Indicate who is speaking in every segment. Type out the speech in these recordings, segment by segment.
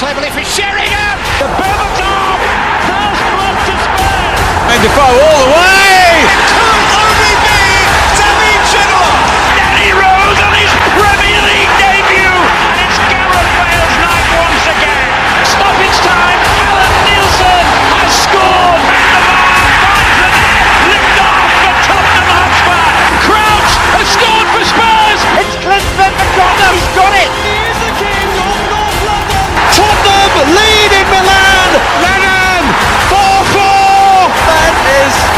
Speaker 1: Cleverly for Sheringham! The Berbatov! First blood to Spurs!
Speaker 2: And Defoe all the way!
Speaker 1: It could only be Danny Chidwell! Danny Rose on his Premier League debut! And it's Gareth Bale's night once again! Stoppage time! Allan Nielsen has scored!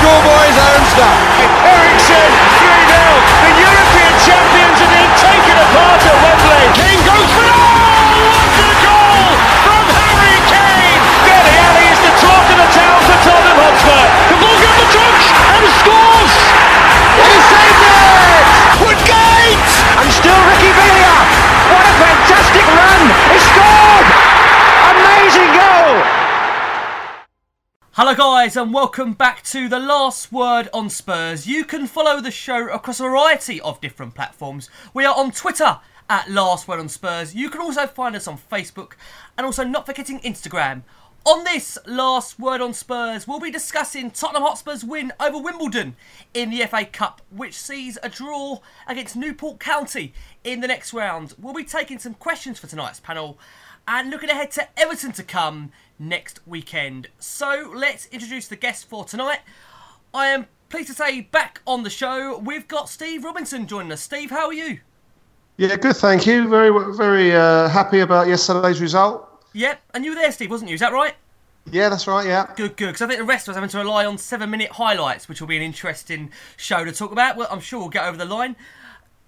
Speaker 2: Schoolboy's own stuff.
Speaker 1: Eriksen, 3-0.
Speaker 3: Guys, and welcome back to the last word on Spurs. You can follow the show across a variety of different platforms. We are on Twitter at Last Word on Spurs. You can also find us on Facebook and also not forgetting Instagram. On this last word on Spurs, we'll be discussing Tottenham Hotspur's win over Wimbledon in the FA Cup, which sees a draw against Newport County in the next round. We'll be taking some questions for tonight's panel and looking ahead to Everton to come next weekend. So let's introduce the guest for tonight. I am pleased to say back on the show, we've got Steve Robinson joining us. Steve, how are you?
Speaker 4: Yeah, good. Thank you. Very, very uh, happy about yesterday's result.
Speaker 3: Yep, and you were there, Steve, wasn't you? Is that right?
Speaker 4: Yeah, that's right. Yeah.
Speaker 3: Good, good. Because I think the rest of us having to rely on seven-minute highlights, which will be an interesting show to talk about. Well, I'm sure we'll get over the line.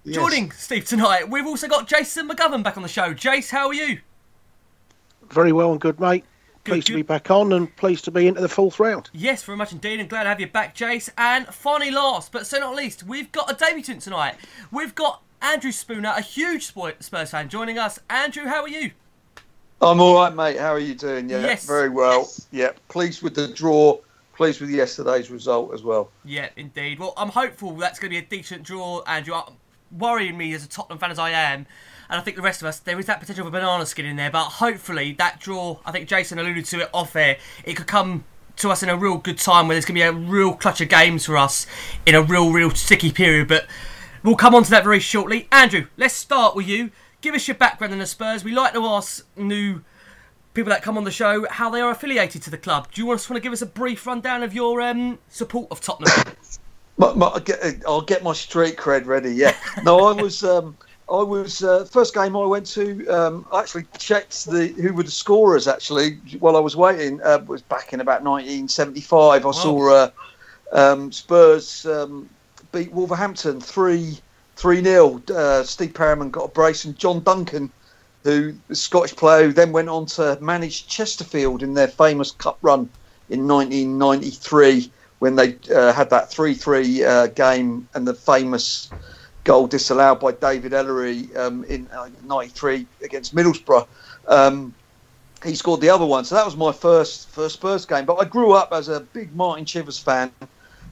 Speaker 4: Yes.
Speaker 3: Joining Steve tonight, we've also got Jason McGovern back on the show. Jace, how are you?
Speaker 5: Very well and good, mate.
Speaker 3: Good,
Speaker 5: pleased to be back on and pleased to be into the fourth round.
Speaker 3: Yes, very much indeed, and glad to have you back, Jace. And finally, last but so not least, we've got a debutant tonight. We've got Andrew Spooner, a huge Sp- Spurs fan, joining us. Andrew, how are you?
Speaker 2: I'm all right, mate. How are you doing? Yeah,
Speaker 3: Yes.
Speaker 2: very well. Yeah, pleased with the draw. Pleased with yesterday's result as well.
Speaker 3: Yeah, indeed. Well, I'm hopeful that's going to be a decent draw, Andrew. Uh, Worrying me as a Tottenham fan as I am, and I think the rest of us, there is that potential of a banana skin in there, but hopefully that draw, I think Jason alluded to it off air, it could come to us in a real good time where there's going to be a real clutch of games for us in a real, real sticky period. But we'll come on to that very shortly. Andrew, let's start with you. Give us your background in the Spurs. We like to ask new people that come on the show how they are affiliated to the club. Do you want to want to give us a brief rundown of your um, support of Tottenham?
Speaker 2: My, my, I'll get- my straight cred ready. Yeah. No, I was. Um, I was uh, first game I went to. Um, I actually checked the who were the scorers actually while I was waiting. Uh, was back in about 1975. I saw uh, um, Spurs um, beat Wolverhampton three three 0 uh, Steve Perryman got a brace and John Duncan, who the Scottish player who then went on to manage Chesterfield in their famous cup run in 1993 when they uh, had that 3 3 uh, game and the famous goal disallowed by David Elleray um, in '93 against Middlesbrough. Um, he scored the other one, so that was my first first Spurs game. But I grew up as a big Martin Chivers fan,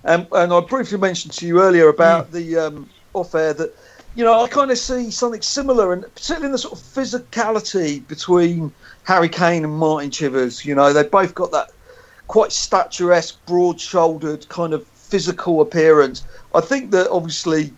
Speaker 2: and, and I briefly mentioned to you earlier about mm. the um, off air that you know I kind of see something similar, and particularly in the sort of physicality between Harry Kane and Martin Chivers. You know, they both got that quite statuesque, broad-shouldered kind of physical appearance. I think that obviously,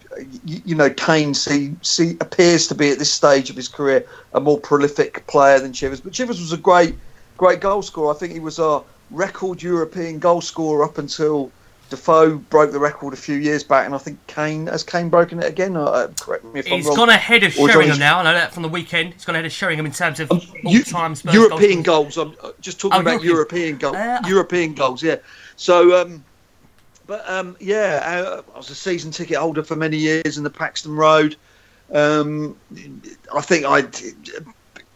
Speaker 2: you, you, know, Kane see, see appears to be at this stage of his career a more prolific player than Chivers. But Chivers was a great, great goal scorer. I think he was a record European goal scorer up until Defoe broke the record a few years back, and I think Kane has Kane broken it again. Uh, correct me if I'm wrong.
Speaker 3: He's gone ahead of Sheringham now. I know that from the weekend. He's gone ahead of Sheringham in terms of um, all-time
Speaker 2: European goals. goals. I'm uh, just talking oh, about European, European goals. Uh, European goals, yeah. So, um, but um, yeah, uh, I was a season ticket holder for many years in the Paxton Road. Um, I think I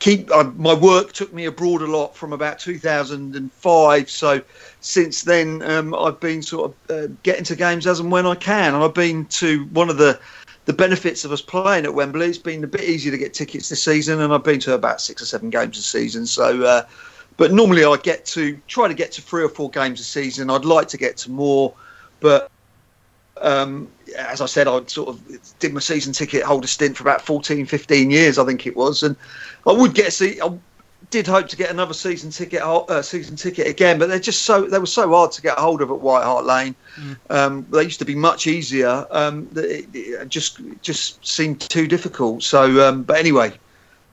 Speaker 2: keep uh, my work took me abroad a lot from about 2005 so since then um, i've been sort of uh, getting to games as and when i can. And i've been to one of the the benefits of us playing at wembley. It's been a bit easier to get tickets this season and i've been to about six or seven games a season. So uh, but normally i get to try to get to three or four games a season. I'd like to get to more but um, as I said, I sort of did my season ticket holder stint for about 14, 15 years, I think it was, and I would get a seat. I did hope to get another season ticket, uh, season ticket again, but they're just so they were so hard to get hold of at White Hart Lane. Mm. Um, they used to be much easier. Um, it, it just just seemed too difficult. So, um, but anyway,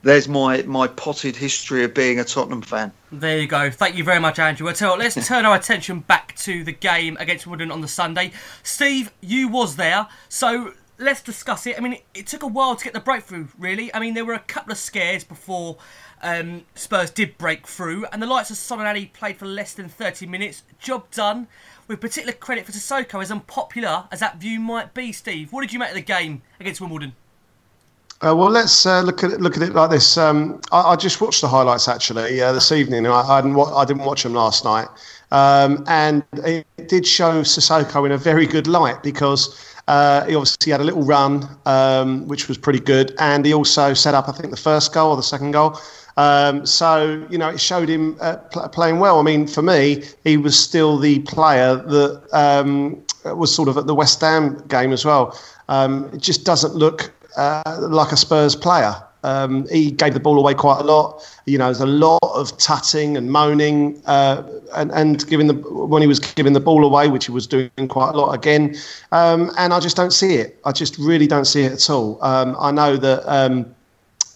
Speaker 2: there's my my potted history of being a Tottenham fan.
Speaker 3: There you go. Thank you very much, Andrew. Well, let's turn our attention back to the game against Wimbledon on the Sunday. Steve, you was there, so let's discuss it. I mean, it, it, took a while to get the breakthrough, really. I mean, there were a couple of scares before um, Spurs did break through, and the likes of Son and Alli played for less than 30 minutes. Job done. With particular credit for Sissoko, as unpopular as that view might be, Steve. What did you make of the game against Wimbledon?
Speaker 4: Uh, well, let's uh, look at it, look at it like this. Um, I, I, just watched the highlights actually uh, this evening. I, I, didn't wa- I didn't watch them last night, um, and it did show Sissoko in a very good light because uh, he obviously had a little run, um, which was pretty good, and he also set up I think the first goal or the second goal. Um, so you know, it showed him uh, pl- playing well. I mean, for me, he was still the player that um, was sort of at the West Ham game as well. Um, it just doesn't look uh, like a Spurs player. Um, he gave the ball away quite a lot. You know, there's a lot of tutting and moaning, uh, and, and giving the when he was giving the ball away, which he was doing quite a lot again. Um, and I just don't see it. I just really don't see it at all. Um, I know that um,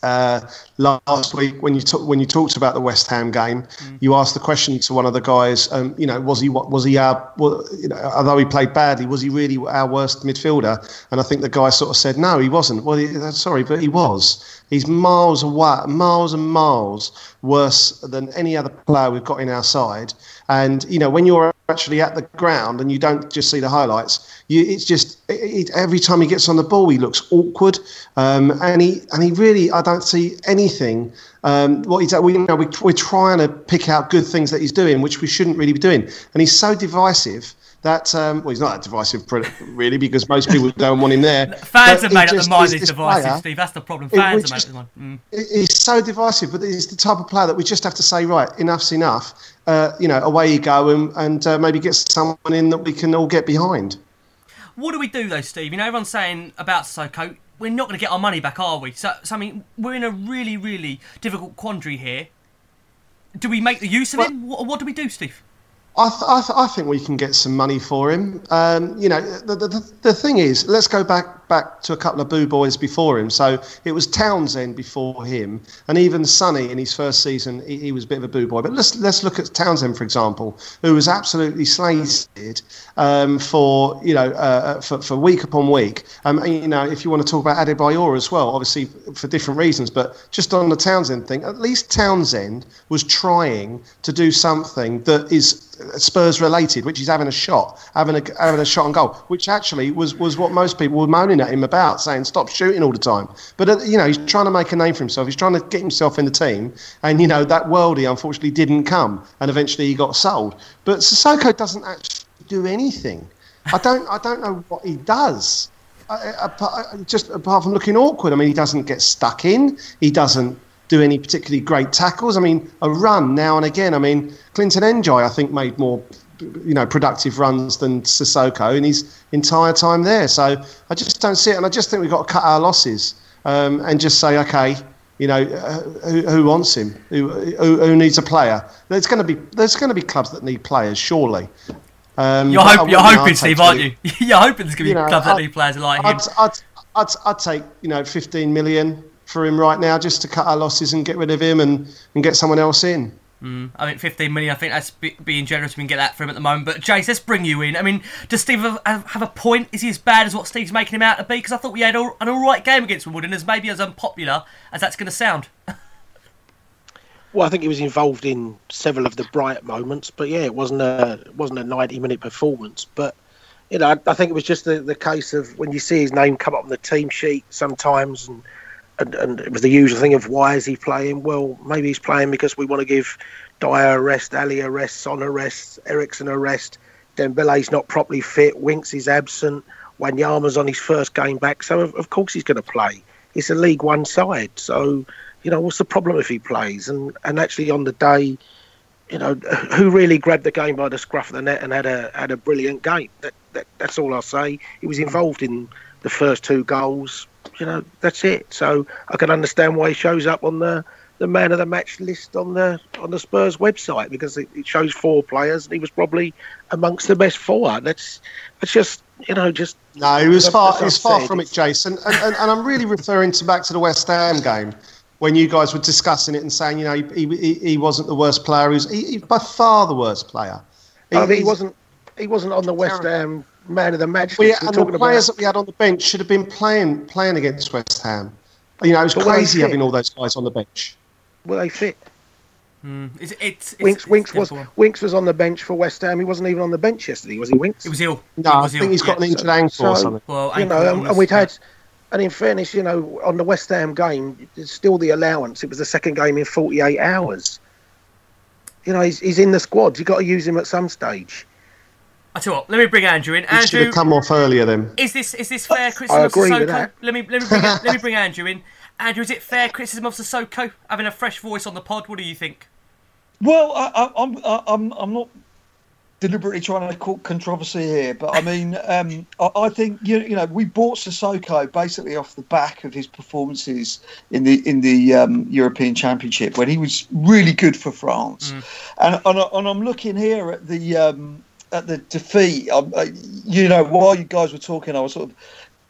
Speaker 4: uh, last week when you t- when you talked about the West Ham game, mm. you asked the question to one of the guys. Um, you know, was he what was he our? Well, you know, although he played badly, was he really our worst midfielder? And I think the guy sort of said, no, he wasn't. Well, he, sorry, but he was. He's miles away, miles and miles worse than any other player we've got in our side. And you know, when you're actually at the ground and you don't just see the highlights, you, it's just it, it, every time he gets on the ball, he looks awkward, um, and he and he really, I don't see anything. Um, what he's we you know we, we're trying to pick out good things that he's doing, which we shouldn't really be doing, and he's so divisive that um, well, he's not that divisive, really, because most people don't want him there.
Speaker 3: Fans have made up the mind he's divisive, player, Steve. That's the problem. Fans have made up the mind. Mm.
Speaker 4: He's so divisive, but he's the type of player that we just have to say, right, enough's enough. Uh, you know, away you go, and, and uh, maybe get someone in that we can all get behind.
Speaker 3: What do we do though, Steve? You know, everyone's saying about Soko, we're not going to get our money back, are we? So, so, I mean, we're in a really, really difficult quandary here. Do we make the use of well, him? What, what do we do, Steve?
Speaker 4: I, th- I, th- I, think we can get some money for him. Um, you know, the, the, the thing is, let's go back back to a couple of boo boys before him. So it was Townsend before him, and even Sonny in his first season, he, he was a bit of a boo boy. But let's let's look at Townsend for example, who was absolutely slated um, for you know uh, uh for, for week upon week. Um, and, you know, if you want to talk about Adebayor as well, obviously for different reasons, but just on the Townsend thing, at least Townsend was trying to do something that is Spurs related, which is having a shot, having a having a shot on goal, which actually was was what most people were moaning at him about, saying stop shooting all the time. But uh, you know, he's trying to make a name for himself. He's trying to get himself in the team, and you know that worldie unfortunately didn't come, and eventually he got sold. But Sissoko doesn't actually do anything. I don't I don't know what he does. just apart from looking awkward, I mean, he doesn't get stuck in. He doesn't do any particularly great tackles. I mean, a run now and again. I mean, Clinton N'Jie, I think, made more you know productive runs than Sissoko in his entire time there. So I just don't see it, and I just think we've got to cut our losses um, and just say, okay, you know, uh, who, who, wants him? Who, who, who, needs a player? There's going to be there's going to be clubs that need players, surely.
Speaker 3: Um, you're, hope, you're hoping, Steve, aren't you? you're hoping there's going to be you know, clubs that need players like
Speaker 4: I'd, him. I'd, I'd, I'd take you know 15 million for him right now just to cut our losses and get rid of him and, and get someone else in.
Speaker 3: Mm, I mean, 15 million. I think that's be, being generous. We can get that for him at the moment. But Jace, let's bring you in. I mean, does Steve have, have a point? Is he as bad as what Steve's making him out to be? Because I thought we had all, an all right game against Wimbledon, as maybe as unpopular as that's going to sound.
Speaker 5: well, I think he was involved in several of the bright moments, but yeah, it wasn't a it wasn't a 90 minute performance. But you know, I, I think it was just the, the case of when you see his name come up on the team sheet sometimes and and, and it was the usual thing of why is he playing? Well, maybe he's playing because we want to give Dier a rest, Alli a rest, Son a rest, Eriksen a rest. Dembele's not properly fit. Winks is absent. Wanyama's on his first game back, so of, of course he's going to play. It's a League One side, so you know what's the problem if he plays? And and actually on the day, you know, who really grabbed the game by the scruff of the net and had a had a brilliant game? That, that that's all I'll say. He was involved in the first two goals you know, that's it. So I can understand why he shows up on the the man of the match list on the on the Spurs website because it, it shows four players and he was probably amongst the best four. That's that's just you know just
Speaker 4: no, he was far he's far from it, Jason. And, and, and I'm really referring to back to the West Ham game when you guys were discussing it and saying you know he he, he wasn't the worst player. He was he, he by far the worst player.
Speaker 5: He, I mean, he wasn't he wasn't on the West Ham man of the match.
Speaker 4: We, and the players about. that we had on the bench should have been playing playing against West Ham. You know, it was but crazy having all those guys on the bench.
Speaker 5: Were they fit?
Speaker 3: Mm. It's, it's,
Speaker 5: Winks, it's, Winks was Winks was on the bench for West Ham. He wasn't even on the bench yesterday, was he? Winks?
Speaker 3: It was ill.
Speaker 4: No,
Speaker 3: I
Speaker 4: think Ill. he's got yeah. an injured ankle so, or something.
Speaker 5: Well, you know, and, and we'd had, and in fairness, you know, on the West Ham game, it's still the allowance. It was the second game in 48 hours. You know, he's, he's in the squad. You've got to use him at some stage.
Speaker 3: I tell you what, let me bring Andrew in. Andrew,
Speaker 4: should have come off earlier then.
Speaker 3: Is this is this fair criticism I agree of Sissoko? With that. Let me let me bring, let me bring Andrew in. Andrew, is it fair criticism of Sissoko having a fresh voice on the pod? What do you think?
Speaker 2: Well, I, am I'm, I'm I'm not deliberately trying to cause controversy here, but I mean, um, I, I, think you you know we bought Sissoko basically off the back of his performances in the in the um, European Championship when he was really good for France, mm. and, and, and I'm looking here at the. Um, at the defeat, um, uh, you know, while you guys were talking, I was sort of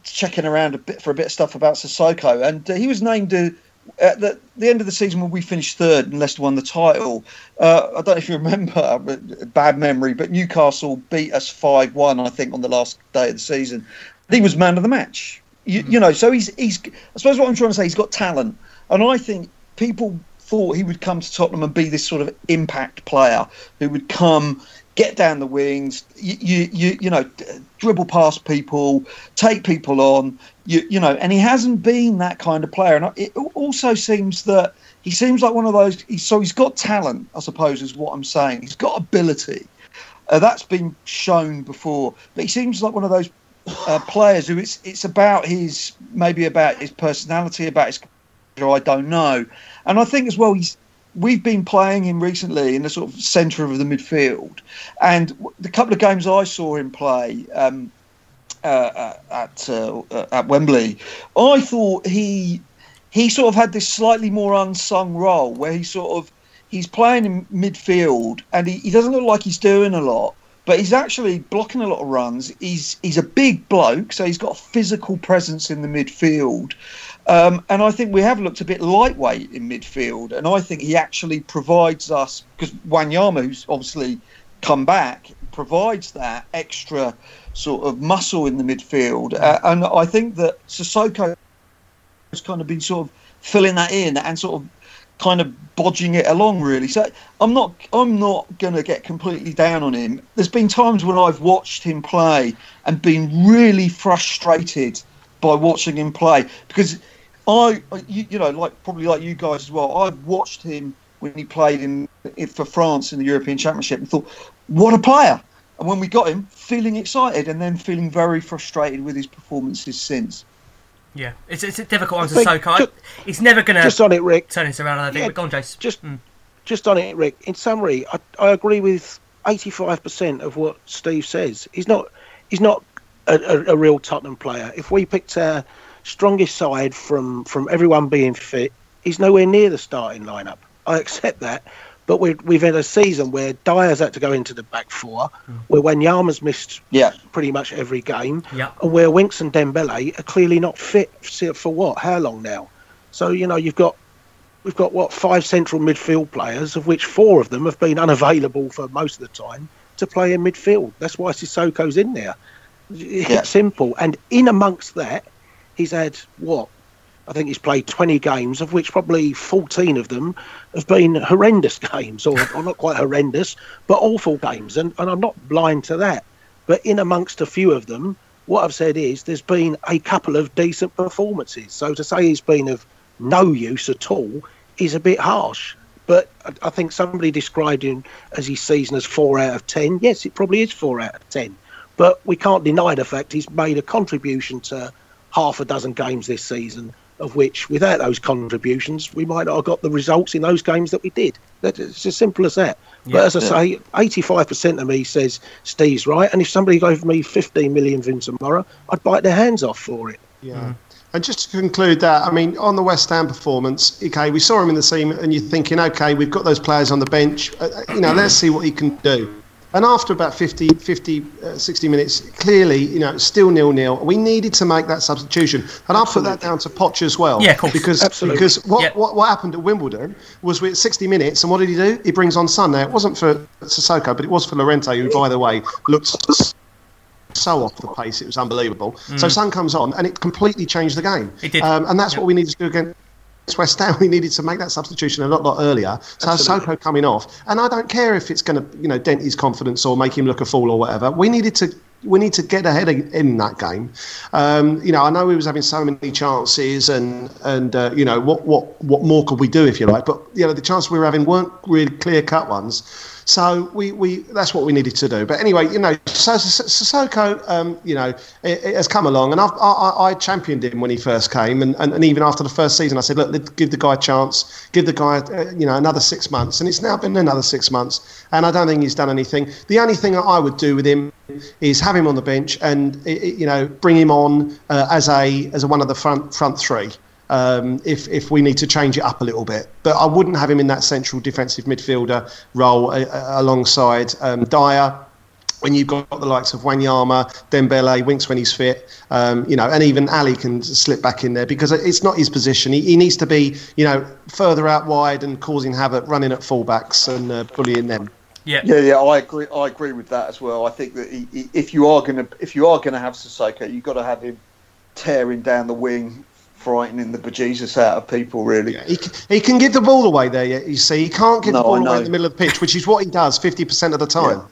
Speaker 2: checking around a bit for a bit of stuff about Sissoko, and uh, he was named uh, at the, the, end of the season when we finished third and Leicester won the title. Uh, I don't know if you remember, uh, bad memory, but Newcastle beat us five one, I think, on the last day of the season. He was man of the match. You, mm. you know, so he's he's. I suppose what I'm trying to say, he's got talent, and I think people thought he would come to Tottenham and be this sort of impact player who would come get down the wings, you, you, you, you know, dribble past people, take people on, you, you know, and he hasn't been that kind of player. And it also seems that he seems like one of those. So he's got talent, I suppose, is what I'm saying. He's got ability. Uh, that's been shown before, but he seems like one of those uh, players who it's it's about his maybe about his personality, about his. I don't know, and I think as well he's we've been playing him recently in the sort of centre of the midfield, and the couple of games I saw him play um, uh, uh at uh, at Wembley, I thought he he sort of had this slightly more unsung role where he sort of he's playing in midfield and he, he doesn't look like he's doing a lot. But he's actually blocking a lot of runs. He's he's a big bloke, so he's got a physical presence in the midfield. Um, and I think we have looked a bit lightweight in midfield, and I think he actually provides us because Wanyama, who's obviously come back, provides that extra sort of muscle in the midfield. Uh, and I think that Sissoko has kind of been sort of filling that in and sort of kind of bodging it along really. So I'm not I'm not going to get completely down on him. There's been times when I've watched him play and been really frustrated by watching him play because I, you, you, know, like probably like you guys as well. I've watched him when he played in, in, for France in the European Championship and thought, what a player! and when we got him, feeling excited, and then feeling very frustrated with his performances since.
Speaker 3: Yeah, it's, it's a difficult one to
Speaker 5: think
Speaker 3: Sissoko.
Speaker 5: ju-
Speaker 3: He's never going to Just
Speaker 5: on it, Rick.
Speaker 3: turn this around, I don't think.
Speaker 5: Yeah,
Speaker 3: but go on, Jace.
Speaker 5: Just,
Speaker 3: Mm.
Speaker 5: just on it, Rick. In summary, I, I agree with eighty-five percent of what Steve says. He's not, he's not a, a, a real Tottenham player. If we picked our strongest side from from everyone being fit, he's nowhere near the starting lineup. I accept that, but we we've had a season where Dier's had to go into the back four, mm. where Wanyama's missed
Speaker 2: Yeah,
Speaker 5: pretty much every game,
Speaker 3: Yeah.
Speaker 5: and where Winks and Dembele are clearly not fit for for what? How long now? So you know you've got we've got what five central midfield players, of which four of them have been unavailable for most of the time to play in midfield. That's why Sissoko's in there. It's
Speaker 2: Yeah.
Speaker 5: simple. And in amongst that, he's had what? I think he's played 20 games, of which probably 14 of them have been horrendous games, or, or not quite horrendous, but awful games. And, and I'm not blind to that. But in amongst a few of them, what I've said is there's been a couple of decent performances. So to say he's been of no use at all is a bit harsh. But I, think somebody described him as his season as four out of ten. Yes, it probably is four out of ten. But we can't deny the fact he's made a contribution to half a dozen games this season, of which without those contributions, we might not have got the results in those games that we did. That, it's as simple as that. but as I say, 85% of me says Steve's right. And if somebody gave me 15 million for him tomorrow, I'd bite their hands off for it.
Speaker 4: Yeah. And just to conclude that, I mean, on the West Ham performance, okay, we saw him in the team, and you're thinking, okay, we've got those players on the bench, uh, uh, you know, let's see what he can do. And after about 50, 50 uh, 60 minutes, clearly, you know, still nil nil. We needed to make that substitution, and I'll put that down to Poch as well.
Speaker 3: Yeah, of course.
Speaker 4: Because
Speaker 5: Absolutely.
Speaker 4: because what,
Speaker 3: Yeah.
Speaker 4: what what happened at Wimbledon was we at 60 minutes, and what did he do? He brings on Son. Now it wasn't for Sissoko, but it was for Llorente, who, by the way, looked so off the pace, it was unbelievable. So Son comes on, and it completely changed the game.
Speaker 3: Mm. It did.
Speaker 4: Um, and that's
Speaker 3: Yep.
Speaker 4: what we needed to do against West Ham. We needed to make that substitution a lot, lot earlier. Sissoko coming off, and I don't care if it's going to, you know, dent his confidence or make him look a fool or whatever. We needed to. We need to get ahead in that game. Um, you know, I know he was having so many chances, and and uh, you know what what what more could we do if you like? But you know, the chances we were having weren't really clear cut ones. So we, we that's what we needed to do. But anyway, you know, so Sissoko, um, you know, it, it has come along, and I've, I, I championed him when he first came, and, and, and even after the first season, I said, look, give the guy a chance, give the guy, uh, you know, another six months, and it's now been another six months, and I don't think he's done anything. The only thing that I would do with him is have him on the bench and you know bring him on uh, as a as a one of the front front three um, if if we need to change it up a little bit. But I wouldn't have him in that central defensive midfielder role uh, uh, alongside um, Dier. When you've got the likes of Wanyama, Dembele, Winks when he's fit, um, you know, and even Alli can slip back in there because it's not his position. He, he needs to be, you know, further out wide and causing havoc, running at fullbacks and uh, bullying them.
Speaker 3: Yeah.
Speaker 2: Yeah, yeah, I agree. I agree with that as well. I think that he, he, if you are gonna if you are gonna have Sissoko, you've got to have him tearing down the wing, frightening the bejesus out of people. Really.
Speaker 4: He, c- he can give the ball away there, yeah, you see. He can't give
Speaker 2: No,
Speaker 4: the ball away in the middle of the pitch, which is what he does 50% of the time.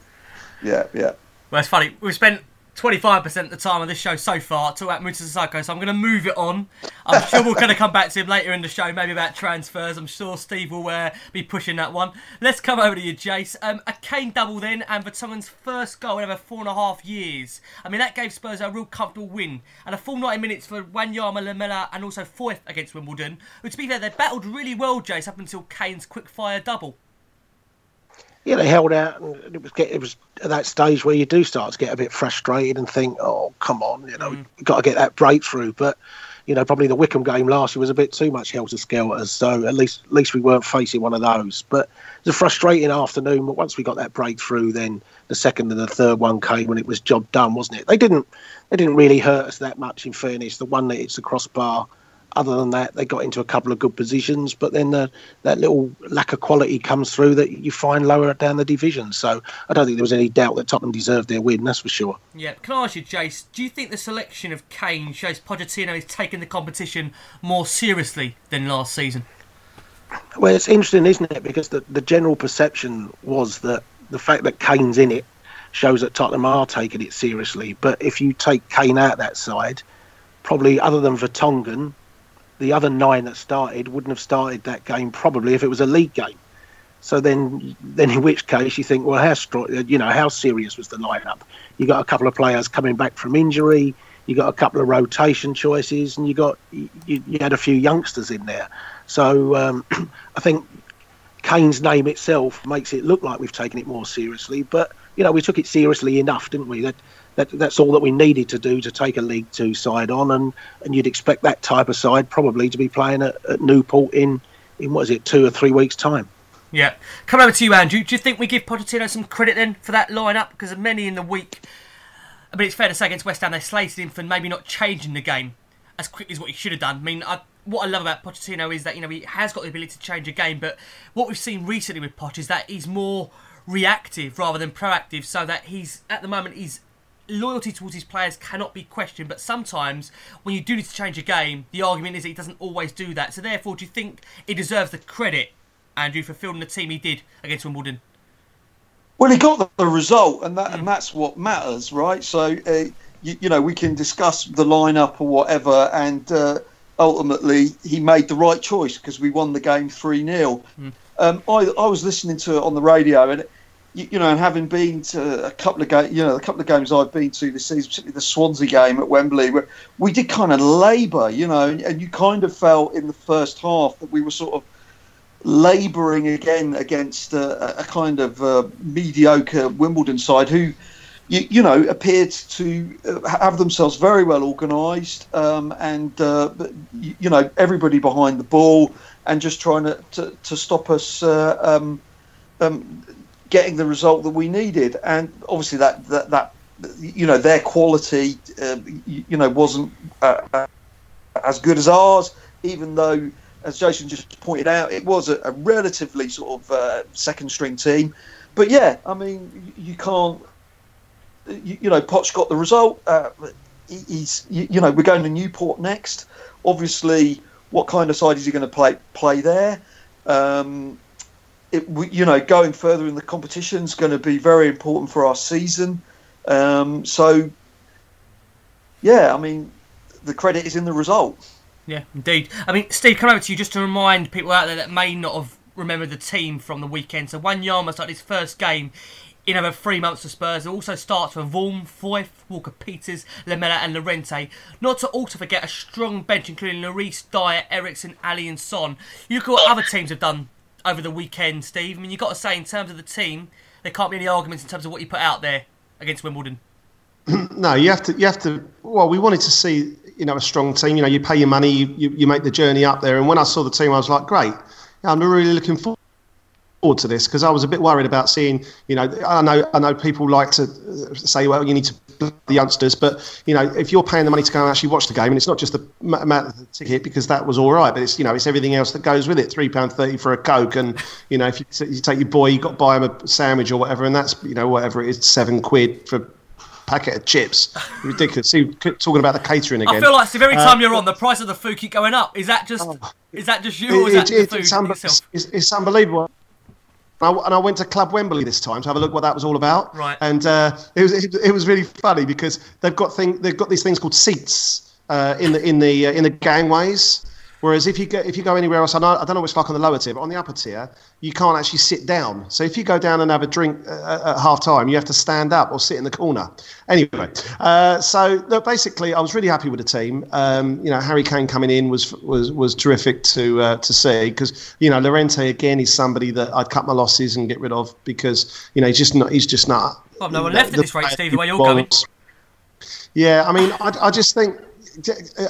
Speaker 2: Yeah, yeah.
Speaker 3: Well, it's funny. We've spent 25% of the time of this show so far talking about Moussa Sissoko, so I'm going to move it on. I'm sure we're going to come back to him later in the show, maybe about transfers. I'm sure Steve will uh, be pushing that one. Let's come over to you, Jace. Um, a Kane double then, and Vertonghen's first goal in over four and a half years. I mean, that gave Spurs a real comfortable win, and a full 90 minutes for Wanyama, Lamela, and also Foyth against Wimbledon. Who, to be fair, they battled really well, Jace, up until Kane's quick fire double.
Speaker 5: Yeah, they held out, and it was get, it was at that stage where you do start to get a bit frustrated and think, oh, come on, you know, mm. you've got to get that breakthrough. But you know, probably the Wycombe game last year was a bit too much helter skelter, so at least at least we weren't facing one of those. But it was a frustrating afternoon. But once we got that breakthrough, then the second and the third one came when it was job done, wasn't it? They didn't they didn't really hurt us that much. In fairness, the one that hits the crossbar. Other than that, they got into a couple of good positions, but then the, that little lack of quality comes through that you find lower down the division. So I don't think there was any doubt that Tottenham deserved their win, that's for sure.
Speaker 3: Yeah, can I ask you, Jace, do you think the selection of Kane shows Pochettino is taking the competition more seriously than last season?
Speaker 5: Well, it's interesting, isn't it? Because the, the general perception was that the fact that Kane's in it shows that Tottenham are taking it seriously. But if you take Kane out that side, probably other than Vertonghen, the other nine that started wouldn't have started that game probably if it was a league game. So then, then in which case you think, well, how stro- you know how serious was the lineup? You got a couple of players coming back from injury. You got a couple of rotation choices, and you got you, you had a few youngsters in there. So um, I think Kane's name itself makes it look like we've taken it more seriously, but you know we took it seriously enough, didn't we? That that that's all that we needed to do to take a League Two side on, and and you'd expect that type of side probably to be playing at, at Newport in in what is it two or three weeks time.
Speaker 3: Yeah. Come over to you, Andrew. Do you think we give Pochettino some credit then for that lineup? Because many in the week, I mean, it's fair to say against West Ham they slated him for maybe not changing the game as quickly as what he should have done. I mean, I, what I love about Pochettino is that you know he has got the ability to change a game, but what we've seen recently with Poch is that he's more reactive rather than proactive. So that he's at the moment he's loyalty towards his players cannot be questioned. But sometimes when you do need to change a game, the argument is that he doesn't always do that. So therefore, do you think he deserves the credit Andrew, for filming the team he did against Wimbledon?
Speaker 2: Well, he got the result, and that mm. and that's what matters, right? So, uh, you, you, know, we can discuss the lineup or whatever, and uh, ultimately he made the right choice because we won the game three 0 mm. Um, I, I was listening to it on the radio, and you, you know, and having been to a couple of games, you know, a couple of games I've been to this season, particularly the Swansea game at Wembley, where we did kind of labour, you know, and, and you kind of felt in the first half that we were sort of labouring again against a, a kind of uh, mediocre Wimbledon side who, you, you, know, appeared to uh, have themselves very well organised um, and, uh, you know, everybody behind the ball and just trying to, to, to stop us uh, um, um, getting the result that we needed. And obviously that, that, that you know, their quality, uh, you, you, know, wasn't uh, as good as ours, even though as Jason just pointed out, it was a, a relatively sort of uh, second string team. But yeah, I mean, you, can't. You, you, know, Poch got the result. Uh, he's, you, you, know, we're going to Newport next. Obviously, what kind of side is he going to play play there? Um, it, you know, going further in the competition is going to be very important for our season. Um, so, yeah, I mean, the credit is in the result.
Speaker 3: Yeah, indeed. I mean, Steve, come over to you just to remind people out there that may not have remembered the team from the weekend. So, Wanyama started his first game in over three months for Spurs. It also starts with Vorm, Foyth, Walker Peters, Lamela, and Llorente. Not to also forget a strong bench, including Lloris, Dier, Eriksen, Alli, and Son. You look at what other teams have done over the weekend, Steve. I mean, you've got to say, in terms of the team, there can't be any arguments in terms of what you put out there against Wimbledon.
Speaker 4: no, you have to. You have to. Well, we wanted to see you know a strong team. You know, you pay your money, you, you, you make the journey up there. And when I saw the team, I was like, great. I'm really looking forward to this because I was a bit worried about seeing. You know, I know I know people like to say, well, you need to the youngsters, but you know, if you're paying the money to go and actually watch the game, and it's not just the amount of the ticket because that was all right, but it's you know, it's everything else that goes with it. Three pound thirty for a coke, and you know, if you, you take your boy, you got to buy him a sandwich or whatever, and that's you know whatever it is, seven quid for packet of chips. Ridiculous. See, talking about the catering again.
Speaker 3: I feel like Steve, every time uh, you're on, the price of the food keep going up. Is that just oh, is that just you, or is it, that it, the food it's, un-
Speaker 4: it's, it's, unbelievable. And I, and I, went to Club Wembley this time to have a look what that was all about.
Speaker 3: Right.
Speaker 4: And uh, it was it, it, was really funny because they've got thing they've got these things called seats uh, in the in the uh, in the gangways. Whereas if you go if you go anywhere else, I, know, I don't know what it's like on the lower tier, but on the upper tier, you can't actually sit down. So if you go down and have a drink uh, at half time, you have to stand up or sit in the corner. Anyway, uh, so look, basically, I was really happy with the team. Um, you know, Harry Kane coming in was was was terrific to uh, to see because you know Llorente again is somebody that I'd cut my losses and get rid of because you know he's just not he's just not.
Speaker 3: Well, no one left at this rate, Steve. The way you're going.
Speaker 4: Yeah, I mean, I, I just think,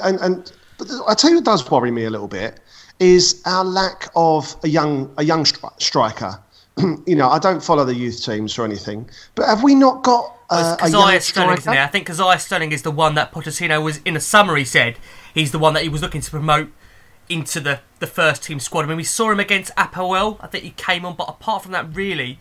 Speaker 4: and and but I tell you what does worry me a little bit is our lack of a young a young stri- striker. you know, I don't follow the youth teams or anything, but have we not got uh, a young striker?
Speaker 3: I think Kazaiah Sterling is the one that Pochettino was in a summary said he's the one that he was looking to promote into the, the first team squad. I mean, we saw him against Apoel. I think he came on, but apart from that, really,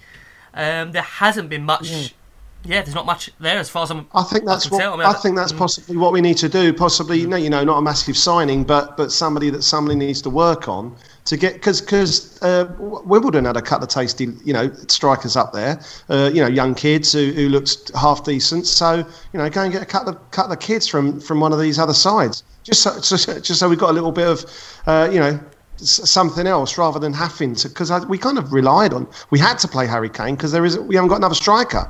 Speaker 3: um, there hasn't been much. Mm yeah, there's not much there as far as I'm.
Speaker 4: I think that's I what I, mean, I, think that's possibly what we need to do. Possibly, you know, you know, not a massive signing, but but somebody that somebody needs to work on to get because because uh, Wimbledon had a couple of tasty you know strikers up there, uh, you know, young kids who, who looked half decent. So you know, go and get a couple of couple of kids from from one of these other sides, just so, just, just so we've got a little bit of uh, you know something else rather than having to because we kind of relied on we had to play Harry Kane because there is we haven't got another striker.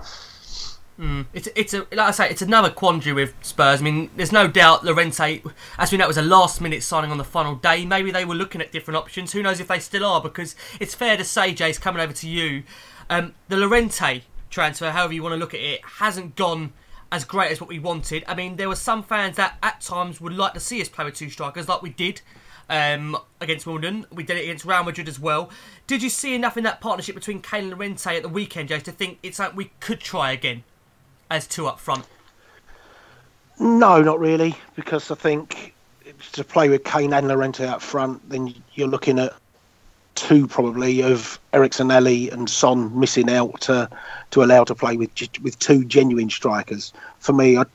Speaker 3: Mm. It's it's a like I say it's another quandary with Spurs. I mean, there's no doubt Llorente, as we know, was a last minute signing on the final day. Maybe they were looking at different options. Who knows if they still are? Because it's fair to say, Jace coming over to you. Um, the Llorente transfer, however you want to look at it, hasn't gone as great as what we wanted. I mean, there were some fans that at times would like to see us play with two strikers, like we did um, against Wimbledon. We did it against Real Madrid as well. Did you see enough in that partnership between Kane and Llorente at the weekend, Jace, to think it's like we could try again as two up front?
Speaker 5: No, not really, because I think to play with Kane and Llorente up front, then you're looking at two probably of Eriksen Alli, and Son missing out to to allow to play with with two genuine strikers. For me, I,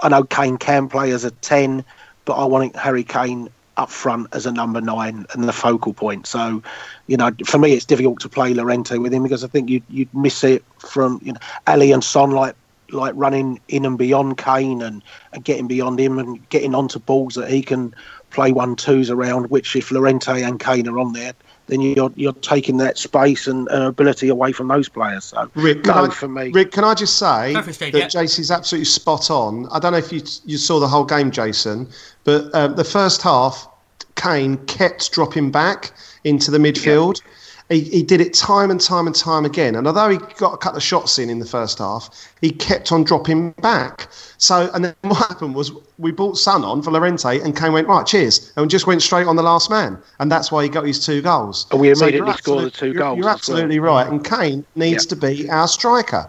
Speaker 5: I know Kane can play as a ten, but I want Harry Kane up front as a number nine and the focal point. So, you know, for me, it's difficult to play Llorente with him because I think you'd, you'd miss it from you know Alli and Son like like running in and beyond Kane and, and getting beyond him and getting onto balls that he can play one twos around. Which if Llorente and Kane are on there, then you're you're taking that space and, and ability away from those players. So
Speaker 4: Rick,
Speaker 5: no
Speaker 4: I,
Speaker 5: for me.
Speaker 4: Rick, can I just say
Speaker 3: Steve,
Speaker 4: that
Speaker 3: yeah.
Speaker 4: Jace's absolutely spot on. I don't know if you you saw the whole game, Jason, but um, the first half, Kane kept dropping back into the midfield. He, he did it time and time and time again. And although he got a couple of shots in in the first half, he kept on dropping back. So, and then what happened was we brought Son on for Llorente, and Kane went right, cheers, and just went straight on the last man, and that's why he got his two goals.
Speaker 5: And we
Speaker 4: So
Speaker 5: immediately scored the two
Speaker 4: you're-
Speaker 5: goals
Speaker 4: You're absolutely
Speaker 5: well.
Speaker 4: right, and Kane needs
Speaker 5: Yeah.
Speaker 4: to be our striker.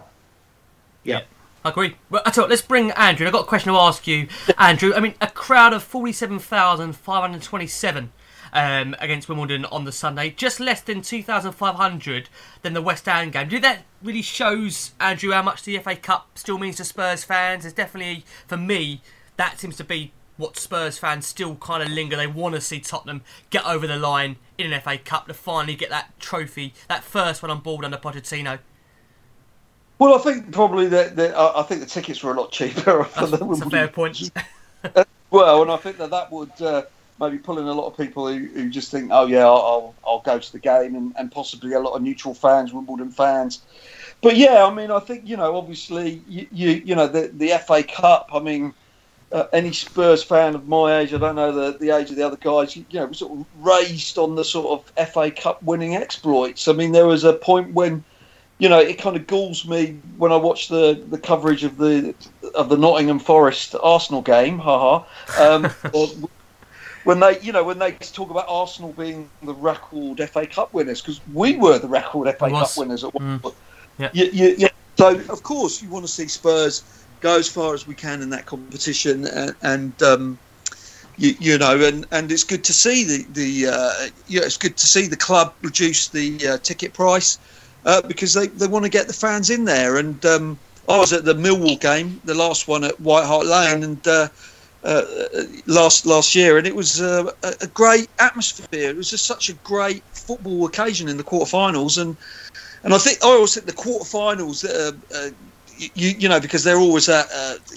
Speaker 5: Yeah.
Speaker 3: I agree. Well, I tell you let's bring Andrew. I've got a question to ask you, Andrew. I mean, a crowd of 47,527 um, against Wimbledon on the Sunday, just less than 2,500 than the West Ham game. Do that really shows, Andrew, how much the FA Cup still means to Spurs fans? It's definitely, for me, that seems to be what Spurs fans still kind of linger. They want to see Tottenham get over the line in an FA Cup to finally get that trophy, that first one on board under Pochettino.
Speaker 2: Well, I think probably that that- I think the tickets were a lot cheaper.
Speaker 3: That's,
Speaker 2: the
Speaker 3: that's a fair point.
Speaker 2: Well, and I think that that would uh, maybe pulling a lot of people who, who just think, oh yeah, I'll I'll go to the game, and, and possibly a lot of neutral fans, Wimbledon fans. But yeah, I mean, I think you know, obviously, you you, you know, the the FA Cup. I mean, uh, any Spurs fan of my age, I don't know the, the age of the other guys, you, you know, sort of raised on the sort of FA Cup winning exploits. I mean, there was a point when you know, it kind of galls me when I watch the, the coverage of the of the Nottingham Forest Arsenal game, haha. Um, or when they, you know, when they talk about Arsenal being the record FA Cup winners, because we were the record FA Cup winners at one
Speaker 3: Mm.
Speaker 2: point.
Speaker 3: Yeah.
Speaker 2: You- you- yeah. So of course you want to see Spurs go as far as we can in that competition, and, and um, you, you know, and, and it's good to see the the uh, yeah, it's good to see the club reduce the uh, ticket price uh, because they, they want to get the fans in there. And um, I was at the Millwall game, the last one at White Hart Lane, and uh, last last year, and it was uh, a, great atmosphere. It was just such a great football occasion in the quarterfinals, and and I think I always think the quarterfinals, uh, uh, you you know, because they're always at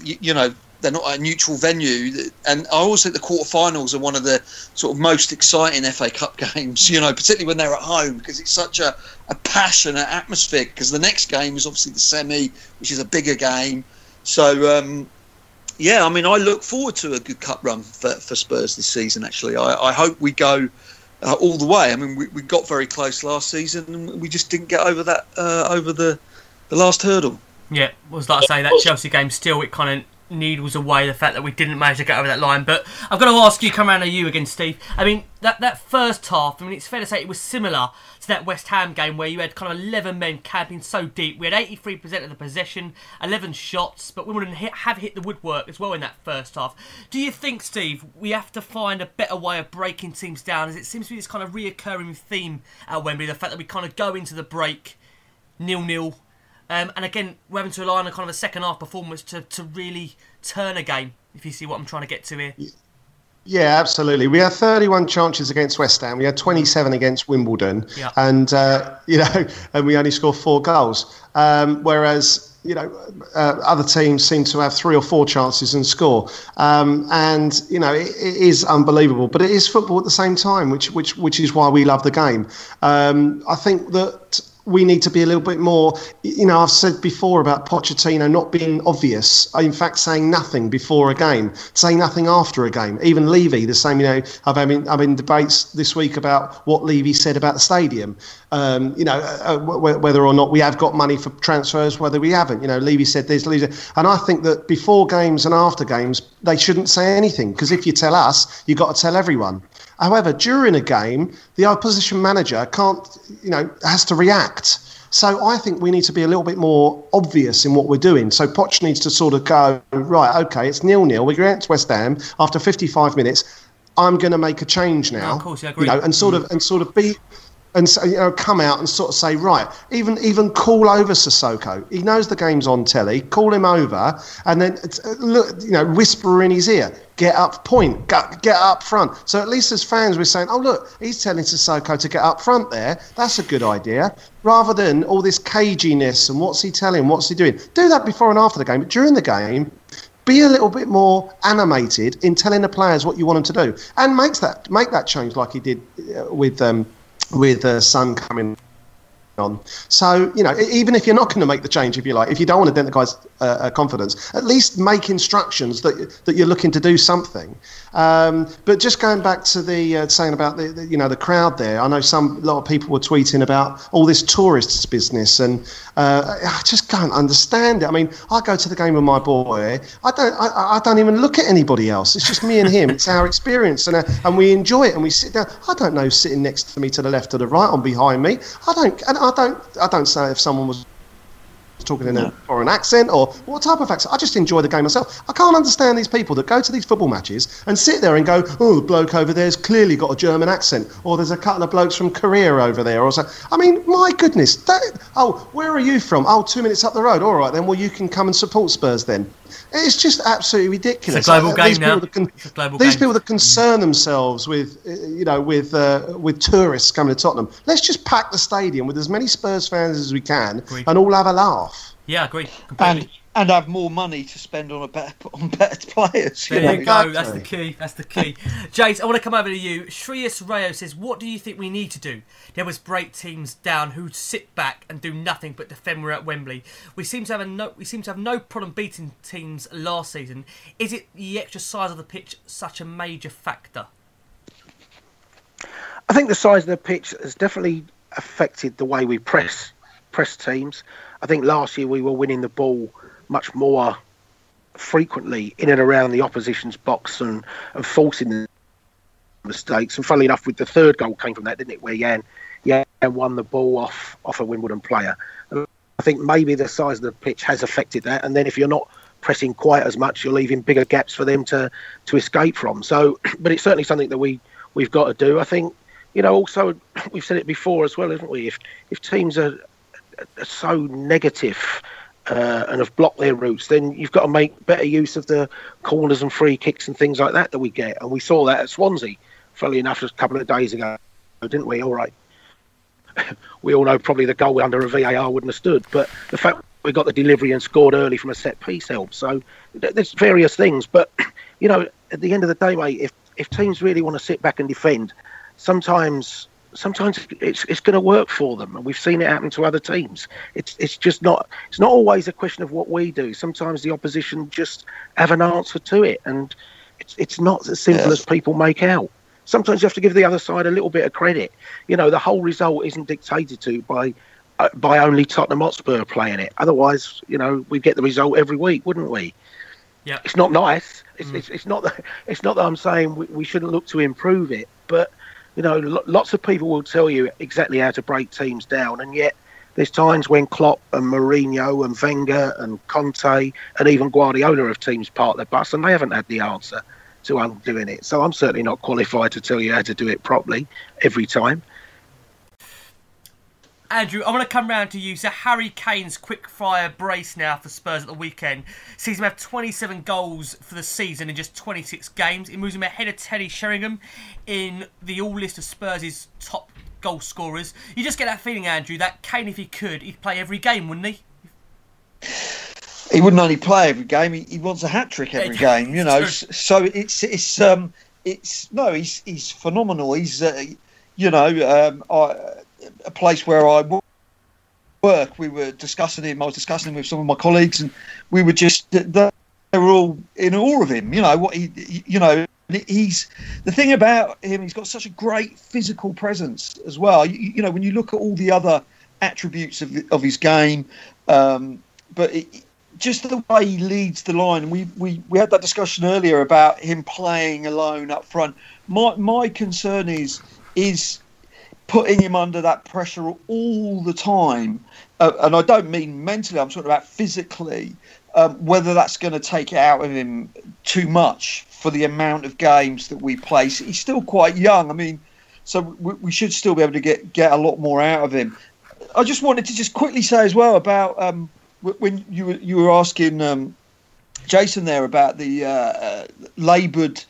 Speaker 2: you, you know they're not a neutral venue, and I always think the quarterfinals are one of the sort of most exciting FA Cup games. You know, particularly when they're at home because it's such a, a passionate atmosphere. Because the next game is obviously the semi, which is a bigger game. So um, yeah, I mean, I look forward to a good cup run for, for Spurs this season. Actually, I, I hope we go uh, all the way. I mean, we, we got very close last season, and we just didn't get over that uh, over the the last hurdle.
Speaker 3: Yeah, was like I say that Chelsea game still it kind of needles away the fact that we didn't manage to get over that line. But I've got to ask you, come around to you again, Steve. I mean that that first half. I mean it's fair to say it was similar to that West Ham game where you had kind of eleven men camping so deep. We had eighty three percent of the possession, eleven shots, but Wimbledon hit, have hit the woodwork as well in that first half. Do you think, Steve, we have to find a better way of breaking teams down? As it seems to be this kind of reoccurring theme at Wembley, the fact that we kind of go into the break nil nil. Um, and again, we're having to rely on a kind of a second half performance to, to really turn a game, if you see what I'm trying to get to here.
Speaker 4: Yeah, absolutely. We had 31 chances against West Ham. We had 27 against Wimbledon,
Speaker 3: Yeah.
Speaker 4: and uh, you know, and we only scored four goals. Um, whereas you know, uh, other teams seem to have three or four chances and score, um, and you know it, it is unbelievable. But it is football at the same time, which which which is why we love the game. Um, I think that we need to be a little bit more. You know, I've said before about Pochettino not being obvious. In fact, saying nothing before a game, saying nothing after a game. Even Levy, the same. You know, I've been I've been debates this week about what Levy said about the stadium. Um, you know, uh, w- whether or not we have got money for transfers, whether we haven't. You know, Levy said this, Levy and I think that before games and after games, they shouldn't say anything because if you tell us, you've got to tell everyone. However, during a game, the opposition manager can't, you know, has to react. So I think we need to be a little bit more obvious in what we're doing. So Poch needs to sort of go, right, okay, it's nil nil. We're going to West Ham after 55 minutes. I'm going to make a change now.
Speaker 3: No, of course, yeah, I agree.
Speaker 4: You know, and sort of and sort of be and so, you know, come out and sort of say, right, even even call over Sissoko. He knows the game's on telly. Call him over, and then uh, look, you know, whisper in his ear, get up, point, get, get up front. So at least as fans, we're saying, oh look, he's telling Sissoko to get up front there. That's a good idea. Rather than all this caginess and what's he telling, what's he doing. Do that before and after the game, but during the game, be a little bit more animated in telling the players what you want them to do, and makes that make that change like he did uh, with. Um, with the Son coming on. So, you know, even if you're not going to make the change, if you like, if you don't want to dent the guy's uh, uh, confidence, at least make instructions that that you're looking to do something. Um, but just going back to the uh, saying about the, the, you know the crowd there, I know some a lot of people were tweeting about all this tourists business, and uh, I just can't understand it. I mean, I go to the game with my boy, I don't I, I don't even look at anybody else. It's just me and him. it's our experience, and uh, and we enjoy it, and we sit down. I don't know sitting next to me to the left or the right, or behind me. I don't and I don't I don't say if someone was talking in a foreign accent or what type of accent. I just enjoy the game myself. I can't understand these people that go to these football matches and sit there and go, oh, the bloke over there's clearly got a German accent, or there's a couple of blokes from Korea over there, or so. I mean, my goodness. That, oh, where are you from? Oh, two minutes up the road. All right, then. Well, you can come and support Spurs then. It's just absolutely ridiculous.
Speaker 3: It's a global
Speaker 4: Uh,
Speaker 3: game now.
Speaker 4: People con-
Speaker 3: It's a global
Speaker 4: these
Speaker 3: game.
Speaker 4: people that concern themselves with, uh, you know, with uh, with tourists coming to Tottenham. Let's just pack the stadium with as many Spurs fans as we can,
Speaker 3: Agreed.
Speaker 4: and all have a laugh.
Speaker 3: Yeah, I agree. Completely.
Speaker 2: and and have more money to spend on a better on better players.
Speaker 3: There
Speaker 2: know.
Speaker 3: you go. That's the key. That's the key. Jace, I want to come over to you. Shreyas Rayo says, "What do you think we need to do? There was break teams down who sit back and do nothing but defend. We're at Wembley. We seem to have a no. We seem to have no problem beating teams last season. Is it the extra size of the pitch such a major factor?
Speaker 5: I think the size of the pitch has definitely affected the way we press press teams. I think last year we were winning the ball much more frequently in and around the opposition's box and, and forcing mistakes. And funnily enough, with the third goal came from that, didn't it? Where Jan, Jan won the ball off off a Wimbledon player. I think maybe the size of the pitch has affected that. And then if you're not pressing quite as much, you're leaving bigger gaps for them to to escape from. So, but it's certainly something that we we've got to do. I think you know, also we've said it before as well, haven't we? If if teams are, are so negative uh, and have blocked their routes, then you've got to make better use of the corners and free kicks and things like that that we get. And we saw that at Swansea, funnily enough, just a couple of days ago, didn't we? All right. we all know probably the goal under a VAR wouldn't have stood, but the fact we got the delivery and scored early from a set piece helps. So there's various things, but you know, at the end of the day, mate, if if teams really want to sit back and defend, sometimes sometimes it's it's going to work for them, and we've seen it happen to other teams. It's it's just not it's not always a question of what we do. Sometimes the opposition just have an answer to it, and it's it's not as simple as people make out. Sometimes you have to give the other side a little bit of credit. You know, the whole result isn't dictated to by uh, by only Tottenham Hotspur playing it. Otherwise, you know, we'd get the result every week, wouldn't we?
Speaker 3: Yeah.
Speaker 5: It's not nice. It's, it's, it's not that it's not that I'm saying we, we shouldn't look to improve it, but you know, lo- lots of people will tell you exactly how to break teams down, and yet there's times when Klopp and Mourinho and Wenger and Conte and even Guardiola have teams part their bus, and they haven't had the answer to undoing it. So I'm certainly not qualified to tell you how to do it properly every time.
Speaker 3: Andrew, I want to come round to you. So Harry Kane's quick fire brace now for Spurs at the weekend sees him have 27 goals for the season in just 26 games. It moves him ahead of Teddy Sheringham in the all list of Spurs' top goal scorers. You just get that feeling, Andrew, that Kane, if he could, he'd play every game, wouldn't he?
Speaker 2: he wouldn't only play every game; he, he wants a hat trick every game. You know,
Speaker 3: It's
Speaker 2: so it's it's um it's no, he's he's phenomenal. He's uh, you know um, I, a place where I work. We were discussing him. I was discussing him with some of my colleagues, and we were just they were all in awe of him. You know what he you know. He's the thing about him. He's got such a great physical presence as well. You, you know, when you look at all the other attributes of of his game, um, but it, just the way he leads the line. We, we we had that discussion earlier about him playing alone up front. My my concern is is putting him under that pressure all the time, uh, and I don't mean mentally. I'm talking about physically. Um, whether that's going to take it out of him too much for the amount of games that we play. He's still quite young. I mean, so we, we should still be able to get get a lot more out of him. I just wanted to just quickly say as well about um, when you were you were asking um, Jason there about the uh, uh, laboured,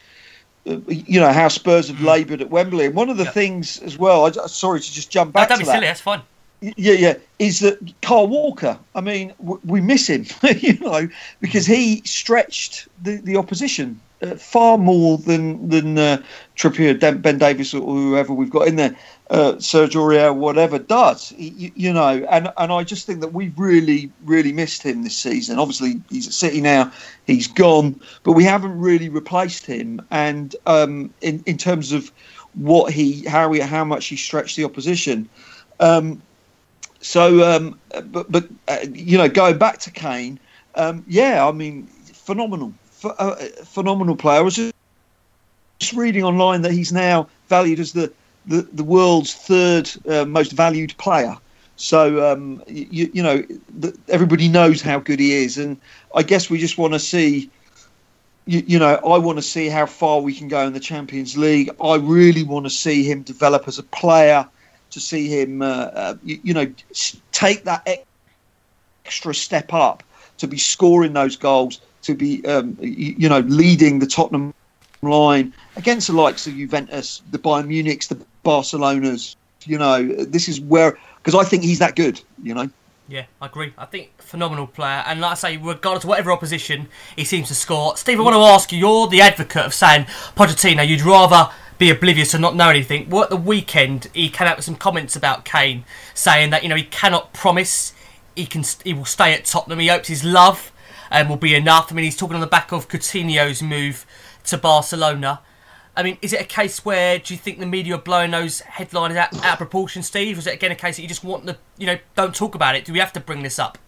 Speaker 2: you know how Spurs have hmm. laboured at Wembley, and one of the
Speaker 3: Yeah.
Speaker 2: things as well. I, sorry to just jump
Speaker 3: No,
Speaker 2: back
Speaker 3: don't
Speaker 2: to
Speaker 3: be
Speaker 2: that.
Speaker 3: silly. That's fun.
Speaker 2: Yeah, yeah. Is that Kyle Walker? I mean, w- we miss him, you know, because he stretched the, the opposition uh, far more than than uh, Trippier, Ben Davies, or whoever we've got in there, uh, Serge Aurier, whatever does, you, you know. And and I just think that we've really really missed him this season. Obviously, he's at City now, he's gone, but we haven't really replaced him. And um, in in terms of what he how he how much he stretched the opposition. Um, so, um, but but uh, you know, going back to Kane, um, yeah, I mean, phenomenal, Ph- uh, phenomenal player. I was just, just reading online that he's now valued as the the, the world's third uh, most valued player. So um, you, you know, the, everybody knows how good he is, and I guess we just want to see. You, you know, I want to see how far we can go in the Champions League. I really want to see him develop as a player to see him, uh, uh, you, you know, take that extra step up to be scoring those goals, to be, um, you, know, leading the Tottenham line against the likes of Juventus, the Bayern Munichs, the Barcelonas. You know, this is where because I think he's that good. You know.
Speaker 3: Yeah, I agree. I think phenomenal player, and like I say, regardless of whatever opposition he seems to score. Steve, I want to ask you. You're the advocate of saying Pochettino. You'd rather be oblivious and not know anything. Well, the weekend, he came out with some comments about Kane, saying that you know he cannot promise he can he will stay at Tottenham. He hopes his love um, will be enough. I mean, he's talking on the back of Coutinho's move to Barcelona. I mean, is it a case where do you think the media are blowing those headlines out, out of proportion, Steve? Or is it again a case that you just want the you know don't talk about it? Do we have to bring this up?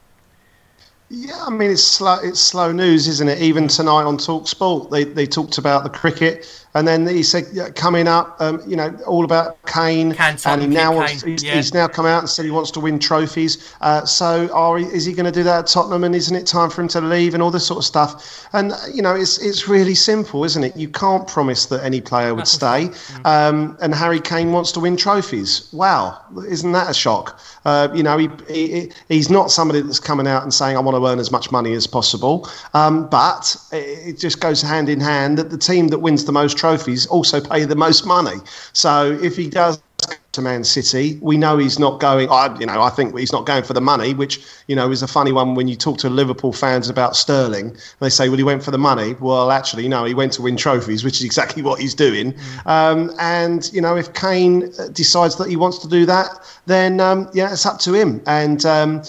Speaker 4: Yeah, I mean it's slow. It's slow news, isn't it? Even tonight on Talk Sport, they they talked about the cricket, and then he said coming up, um, you know, all about Kane, and he now wants,
Speaker 3: Kane?
Speaker 4: he's,
Speaker 3: Yeah.
Speaker 4: he's now come out and said he wants to win trophies. Uh, so, are is he going to do that at Tottenham? And isn't it time for him to leave and all this sort of stuff? And you know, it's it's really simple, isn't it? You can't promise that any player would stay. Um, and Harry Kane wants to win trophies. Wow, isn't that a shock? Uh, you know, he, he he's not somebody that's coming out and saying I want to earn as much money as possible. Um, but it it just goes hand in hand that the team that wins the most trophies also pay the most money. So if he does to Man City, we know he's not going. I, you know, I think he's not going for the money, which you know is a funny one when you talk to Liverpool fans about Sterling. They say, "Well, he went for the money." Well, actually, no, he went to win trophies, which is exactly what he's doing. Um, and you know, if Kane uh, decides that he wants to do that, then um, yeah, it's up to him. And um,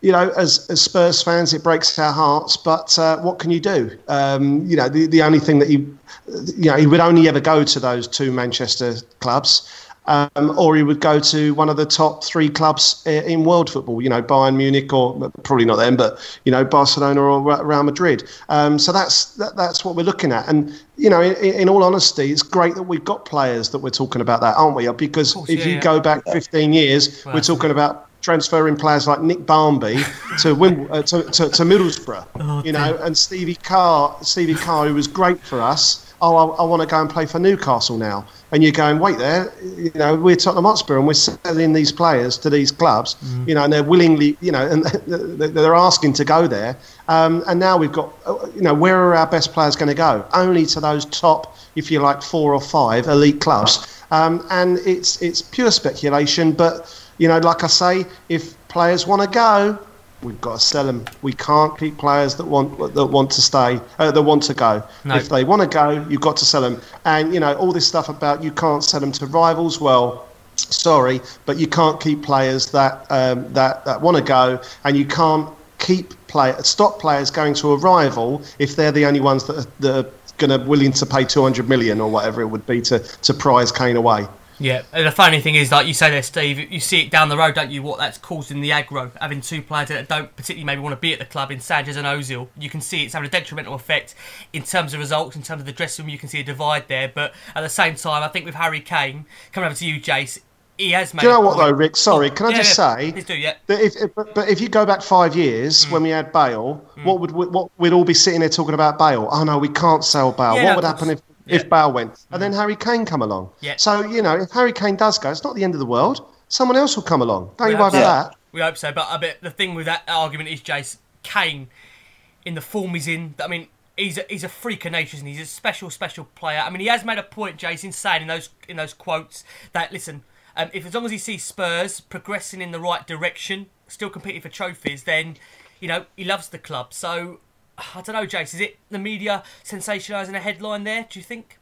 Speaker 4: you know, as, as Spurs fans, it breaks our hearts. But uh, what can you do? Um, you know, the, the only thing that he, you know, he would only ever go to those two Manchester clubs. Um, or he would go to one of the top three clubs in world football, you know, Bayern Munich, or probably not them, but you know, Barcelona or Re- Real Madrid. Um, so that's that, that's what we're looking at. And you know, in, in all honesty, it's great that we've got players that we're talking about that, aren't we? Because
Speaker 3: course,
Speaker 4: if
Speaker 3: yeah,
Speaker 4: you
Speaker 3: yeah.
Speaker 4: go back 15 years, we're talking about transferring players like Nick Barmby to, Wim, uh, to, to, to Middlesbrough, you know, and Stevie Carr, Stevie Carr, who was great for us. Oh, I, I want to go and play for Newcastle now. And you're going, wait there, you know, we're Tottenham Hotspur and we're selling these players to these clubs, you know, and they're willingly, you know, and they're asking to go there. Um, and now we've got, uh, you know, where are our best players going to go? Only to those top, if you like, four or five elite clubs. Um, and it's it's pure speculation, but you know, like I say, if players want to go, We've got to sell them. We can't keep players that want that want to stay, uh, that want to go.
Speaker 3: No.
Speaker 4: If they want to go, you've got to sell them. And you know all this stuff about you can't sell them to rivals. Well, sorry, but you can't keep players that um, that that want to go, and you can't keep play stop players going to a rival if they're the only ones that are, that are going to willing to pay 200 million or whatever it would be to to prize Kane away.
Speaker 3: Yeah, and the funny thing is, like you say there, Steve, you see it down the road, don't you? What that's causing the aggro, having two players that don't particularly maybe want to be at the club in Sanchez and Ozil. You can see it's having a detrimental effect in terms of results, in terms of the dressing room. You can see a divide there, but at the same time, I think with Harry Kane coming over to you, Jace, he has made.
Speaker 4: Do you know what though, Rick? Sorry, can I
Speaker 3: Yeah,
Speaker 4: just say
Speaker 3: Please do, yeah.
Speaker 4: that if, if but if you go back five years
Speaker 3: Mm.
Speaker 4: when we had Bale, what would we, what we'd all be sitting there talking about Bale? Oh no, we can't sell Bale.
Speaker 3: Yeah,
Speaker 4: what would happen if
Speaker 3: Yeah. Mm.
Speaker 4: if Bale went? And then Harry Kane come along.
Speaker 3: Yeah.
Speaker 4: So you know, if Harry Kane does go, it's not the end of the world. Someone else will come along. Don't you worry
Speaker 3: hope
Speaker 4: about
Speaker 3: so.
Speaker 4: that.
Speaker 3: We hope so, but I bet the thing with that argument is, Jace, Kane, in the form he's in, I mean, he's a, he's a freak of nature and he's a special, special player. I mean, he has made a point, Jason, saying in those in those quotes that listen, um, if as long as he sees Spurs progressing in the right direction, still competing for trophies, then you know he loves the club. So I don't know, Jace, is it the media sensationalising a headline there? Do you think?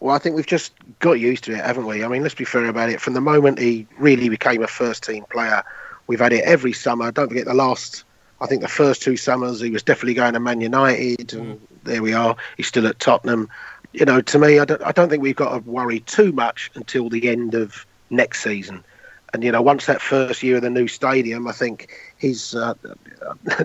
Speaker 5: Well, I think we've just got used to it, haven't we? I mean, let's be fair about it. From the moment he really became a first team player, we've had it every summer. Don't forget the last, I think the first two summers, he was definitely going to Man United, and mm. there we are. He's still at Tottenham. You know, to me, I don't, I don't think we've got to worry too much until the end of next season. And you know, once that first year of the new stadium, I think he's uh,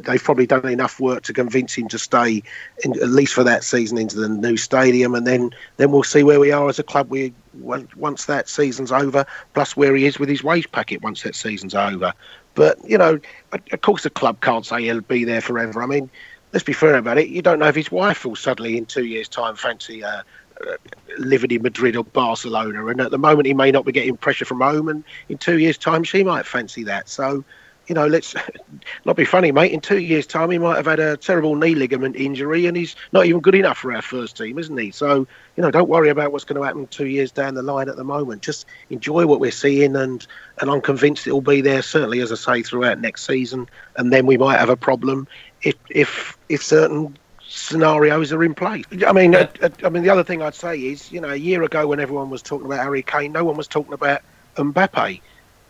Speaker 5: they've probably done enough work to convince him to stay, in, at least for that season, into the new stadium, and then then we'll see where we are as a club. We once that season's over, plus where he is with his wage packet once that season's over. But you know, of course, the club can't say he'll be there forever. I mean, let's be fair about it. You don't know if his wife will suddenly, in two years' time, fancy. Uh, living in Madrid or Barcelona, and at the moment he may not be getting pressure from home, and in two years' time she might fancy that. So, you know, let's not be funny, mate. In two years' time, he might have had a terrible knee ligament injury, and he's not even good enough for our first team, isn't he? So, you know, don't worry about what's going to happen two years down the line at the moment. Just enjoy what we're seeing, and and I'm convinced it'll be there certainly, as I say, throughout next season, and then we might have a problem if if if certain scenarios are in place. I mean, uh, uh, I mean, the other thing I'd say is, you know, a year ago when everyone was talking about Harry Kane, no one was talking about Mbappe,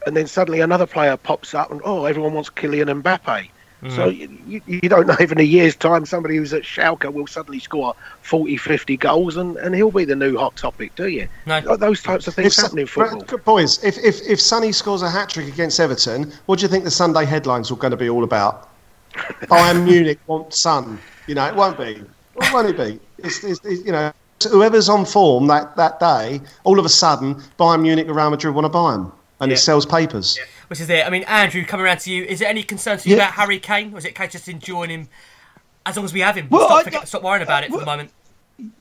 Speaker 5: and then suddenly another player pops up, and oh, everyone wants Kylian Mbappe. So you, you, you don't know if in a year's time somebody who's at Schalke will suddenly score 40, 50 goals and, and he'll be the new hot topic, do you?
Speaker 3: No.
Speaker 5: Those types of things
Speaker 4: If-
Speaker 5: happen in football.
Speaker 4: but, boys, if, if if Sonny scores a hat trick against Everton, what do you think the Sunday headlines are going to be all about? Bayern Munich want Son. You know, it won't be. What won't it be? It's, it's, it's, you know, whoever's on form that, that day, all of a sudden, Bayern Munich or Real Madrid want to buy him, and
Speaker 3: Yeah.
Speaker 4: it sells papers.
Speaker 3: Which is it. I mean, Andrew, coming around to you, is there any concern to you
Speaker 2: Yeah.
Speaker 3: about Harry Kane, or is it a case just enjoying him as long as we have him?
Speaker 2: Well,
Speaker 3: stop,
Speaker 2: I-
Speaker 3: forget, stop worrying about it for the moment.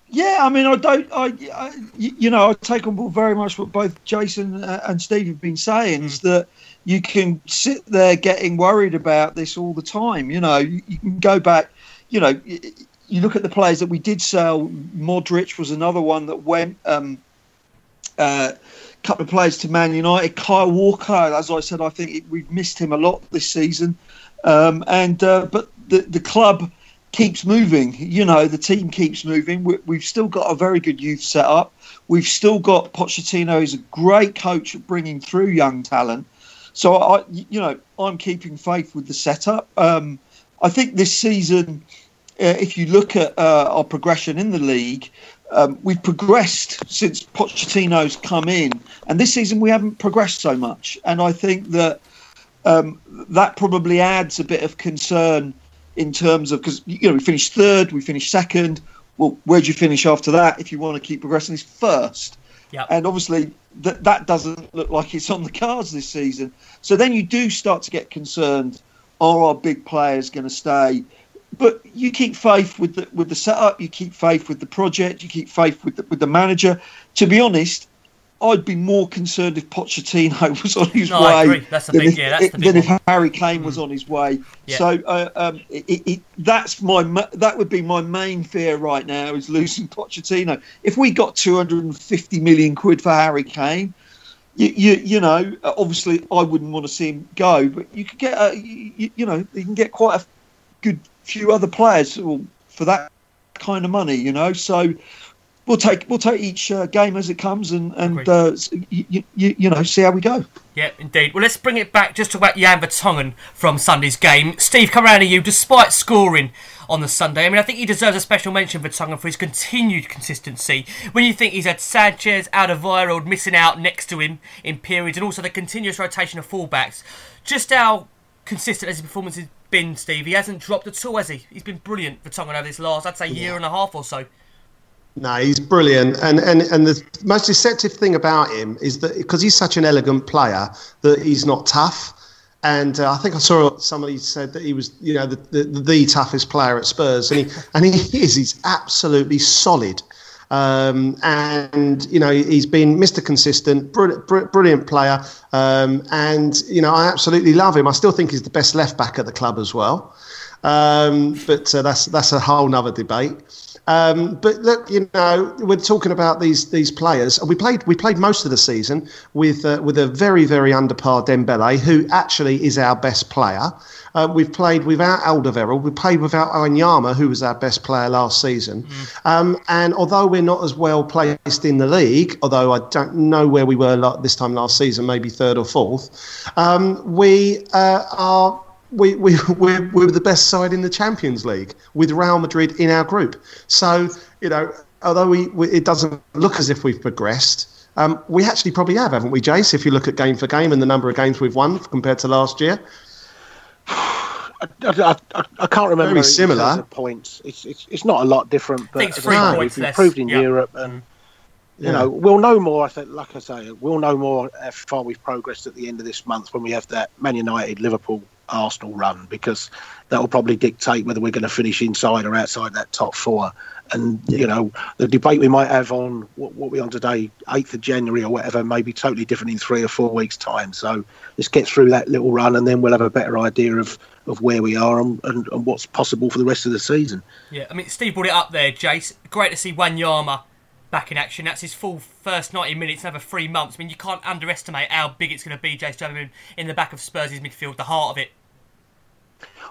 Speaker 2: Yeah, I mean, I don't, I, I y- you know, I take on board very much what both Jason uh, and Steve have been saying is that you can sit there getting worried about this all the time. You know, you, you can go back, you know, you look at the players that we did sell. Modric was another one that went. Um, uh, couple of players to Man United. Kyle Walker, as I said, I think it, we've missed him a lot this season. Um, and uh, but the the club keeps moving. You know, the team keeps moving. We, we've still got a very good youth setup. We've still got Pochettino is a great coach at bringing through young talent. So I, you know, I'm keeping faith with the setup. Um, I think this season, if you look at uh, our progression in the league, um, we've progressed since Pochettino's come in, and this season we haven't progressed so much. And I think that um, that probably adds a bit of concern in terms of because you know we finished third, we finished second. Well, where'd you finish after that? If you want to keep progressing, is first.
Speaker 3: Yep.
Speaker 2: And obviously that that doesn't look like it's on the cards this season. So then you do start to get concerned: Are our big players going to stay? But you keep faith with the with the setup. You keep faith with the project. You keep faith with the, with the manager. To be honest, I'd be more concerned if Pochettino was on his
Speaker 3: No,
Speaker 2: way
Speaker 3: I agree. That's the
Speaker 2: than,
Speaker 3: big-
Speaker 2: if,
Speaker 3: yeah, that's
Speaker 2: than if. Harry Kane was on his way.
Speaker 3: Yeah.
Speaker 2: So uh, um, it, it, that's my that would be my main fear right now is losing Pochettino. If we got 250 million quid for Harry Kane, you, you, you know, obviously I wouldn't want to see him go, but you could get, a, you, you know, you can get quite a good few other players for that kind of money, you know. So we'll take we'll take each uh, game as it comes and and uh, you, you, you, know see how we go.
Speaker 3: Yeah, indeed. Well, let's bring it back. Just talk about Jan Vertonghen from Sunday's game. Steve, come around to you. Despite scoring on the Sunday, I mean, I think he deserves a special mention, for Vertonghen, for his continued consistency. When you think he's had Sanchez, out of Alderweireld missing out next to him in periods, and also the continuous rotation of fullbacks, just how consistent as his performance has been, Steve? He hasn't dropped at all, has he? He's been brilliant, Vertonghen, over this last, I'd say, year yeah. and a half or so.
Speaker 4: No, he's brilliant, and and and the most deceptive thing about him is that because he's such an elegant player, that he's not tough. And uh, I think I saw somebody said that he was, you know, the, the, the toughest player at Spurs, and he and he is. He's absolutely solid. Um, and you know he's been Mr. Consistent, brilliant, brilliant player, um, and you know I absolutely love him. I still think he's the best left back at the club as well, um, but uh, that's that's a whole nother debate. Um, but look, you know, we're talking about these these players. We played we played most of the season with uh, with a very very under par Dembele, who actually is our best player. Uh, we've played without Alderweireld. We played without Wanyama, who was our best player last season. Mm. Um, and although we're not as well placed in the league, although I don't know where we were this time last season, maybe third or fourth, um, we uh, are we, we, we're, we're the best side in the Champions League with Real Madrid in our group. So, you know, although we, we it doesn't look as if we've progressed, um, we actually probably have, haven't we, Jace? If you look at game for game and the number of games we've won compared to last year.
Speaker 5: I, I, I, I can't remember.
Speaker 4: Very similar
Speaker 5: points. It's, it's it's not a lot different, but
Speaker 3: it's three no,
Speaker 5: we've improved in Europe, and you yeah. know we'll know more. I think, like I say, we'll know more how far we've progressed at the end of this month when we have that Man United, Liverpool, Arsenal run because that will probably dictate whether we're going to finish inside or outside that top four. And you know, the debate we might have on what, what we're on today, eighth of January or whatever, may be totally different in three or four weeks' time. So let's get through that little run, and then we'll have a better idea of of where we are and, and, and what's possible for the rest of the season.
Speaker 3: Yeah, I mean, Steve brought it up there, Jace. Great to see Wanyama back in action. That's his full first 90 minutes in over three months. I mean, you can't underestimate how big it's going to be, Jace Jellman, in the back of Spurs' midfield, the heart of it.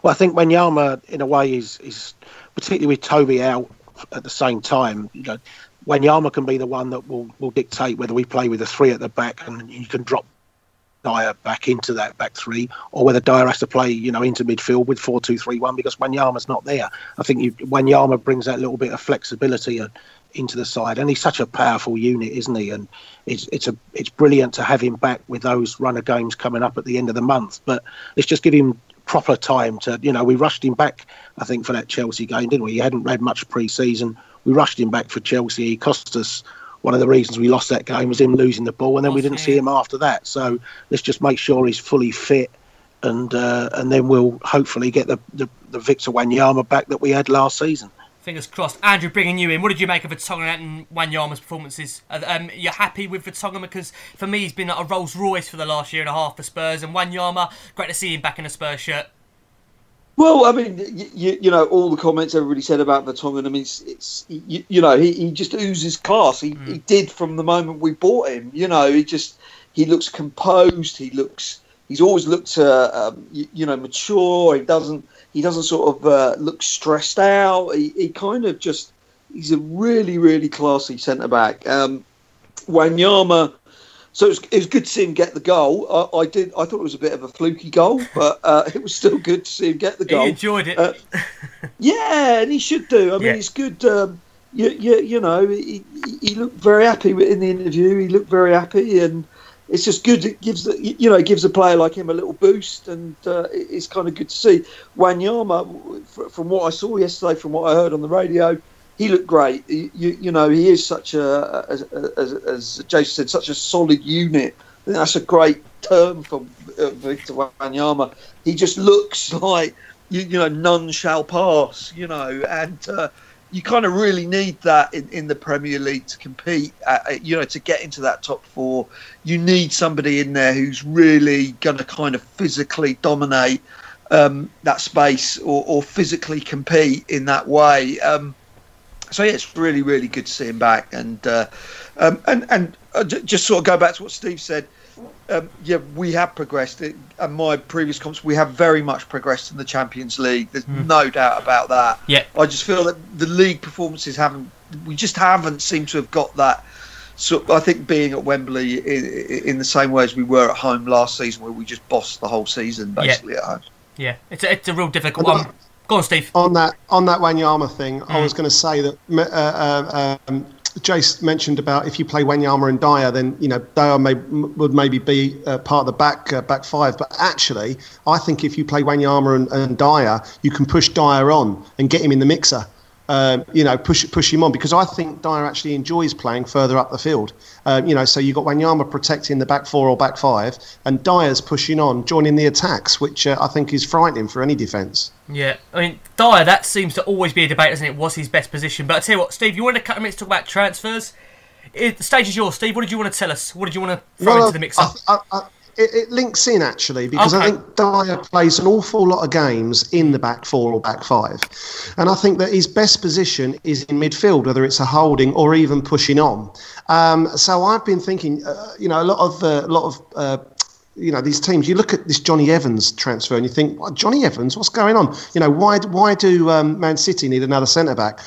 Speaker 5: Well, I think Wanyama, in a way, is is particularly with Toby out at the same time. You know, Wanyama can be the one that will, will dictate whether we play with a three at the back and you can drop Dier back into that back three, or whether Dier has to play, you know, into midfield with four two three one because Wanyama's not there. I think you, Wanyama brings that little bit of flexibility into the side, and he's such a powerful unit, isn't he? And it's it's a it's brilliant to have him back with those runner games coming up at the end of the month. But let's just give him proper time to, you know, we rushed him back, I think, for that Chelsea game, didn't we? He hadn't had much pre season. We rushed him back for Chelsea. He cost us one of the reasons we lost that game was him losing the ball, and then we didn't see him after that. So let's just make sure he's fully fit, and uh, and then we'll hopefully get the, the, the Victor Wanyama back that we had last season.
Speaker 3: Fingers crossed. Andrew, bringing you in, what did you make of Vertonghen and Wanyama's performances? Um, you're happy with Vertonghen because for me he's been a Rolls Royce for the last year and a half for Spurs, and Wanyama, great to see him back in a Spurs shirt.
Speaker 2: Well, I mean, you, you know, all the comments everybody said about Vertonghen. I mean, it's, it's you, you, know, he, he just oozes class. He, mm. he did from the moment we bought him. You know, he just he looks composed. He looks he's always looked uh, um, you, you, know mature. He doesn't he doesn't sort of uh, look stressed out. He, he kind of just he's a really really classy centre back. Um, Wanyama, so it was, it was, good to see him get the goal. I, I, did I thought it was a bit of a fluky goal, but uh, it was still good to see him get the goal.
Speaker 3: He enjoyed it.
Speaker 2: Uh, yeah, and he should do. I mean, yeah. it's good. Um, you, you, you know, he, he looked very happy in the interview. He looked very happy and it's just good. It gives the, you know it gives a player like him a little boost, and uh, it's kind of good to see. Wanyama, from what I saw yesterday, from what I heard on the radio, he looked great. You, you know he is such a as, as, as Jason said, such a solid unit. That's a great term for uh, Victor Wanyama. He just looks like you, you know none shall pass. You know and. Uh, you kind of really need that in, in the Premier League to compete. At, you know, to get into that top four, you need somebody in there who's really going to kind of physically dominate um, that space or, or, physically compete in that way. Um, so yeah, it's really really good to see him back, and uh, Um, and and uh, just sort of go back to what Steve said. Um, yeah, we have progressed. It, and my previous comments, we have very much progressed in the Champions League. There's no doubt about that.
Speaker 3: Yeah.
Speaker 2: I just feel that the league performances haven't. We just haven't seemed to have got that. So I think being at Wembley in, in the same way as we were at home last season, where we just bossed the whole season basically at home.
Speaker 3: Yeah, it's a, it's a real difficult one. Go on, Steve.
Speaker 4: on that on that Wanyama thing, I
Speaker 3: Mm.
Speaker 4: was going to say that uh, uh, um, Jace mentioned about if you play Wanyama and Dier, then you know Dier may, would maybe be uh, part of the back uh, back five. But actually, I think if you play Wanyama and, and Dier, you can push Dier on and get him in the mixer. Um, you know, push push him on because I think Dier actually enjoys playing further up the field. Um, you know, so you've got Wanyama protecting the back four or back five, and Dier's pushing on, joining the attacks, which uh, I think is frightening for any defence.
Speaker 3: Yeah, I mean, Dier, that seems to always be a debate, doesn't it? Was his best position? But I tell you what, Steve, you wanted a couple of minutes to talk about transfers. It, the stage is yours, Steve. What did you want to tell us? What did you want to throw
Speaker 4: Well,
Speaker 3: into the mixer?
Speaker 4: I, I, I, it, it links in actually because I think Dier plays an awful lot of games in the back four or back five, and I think that his best position is in midfield, whether it's a holding or even pushing on. Um, so I've been thinking, uh, you know, a lot of uh, a lot of. Uh, you know these teams. You look at this Jonny Evans transfer, and you think, well, Jonny Evans, what's going on? You know, why why do um, Man City need another centre back?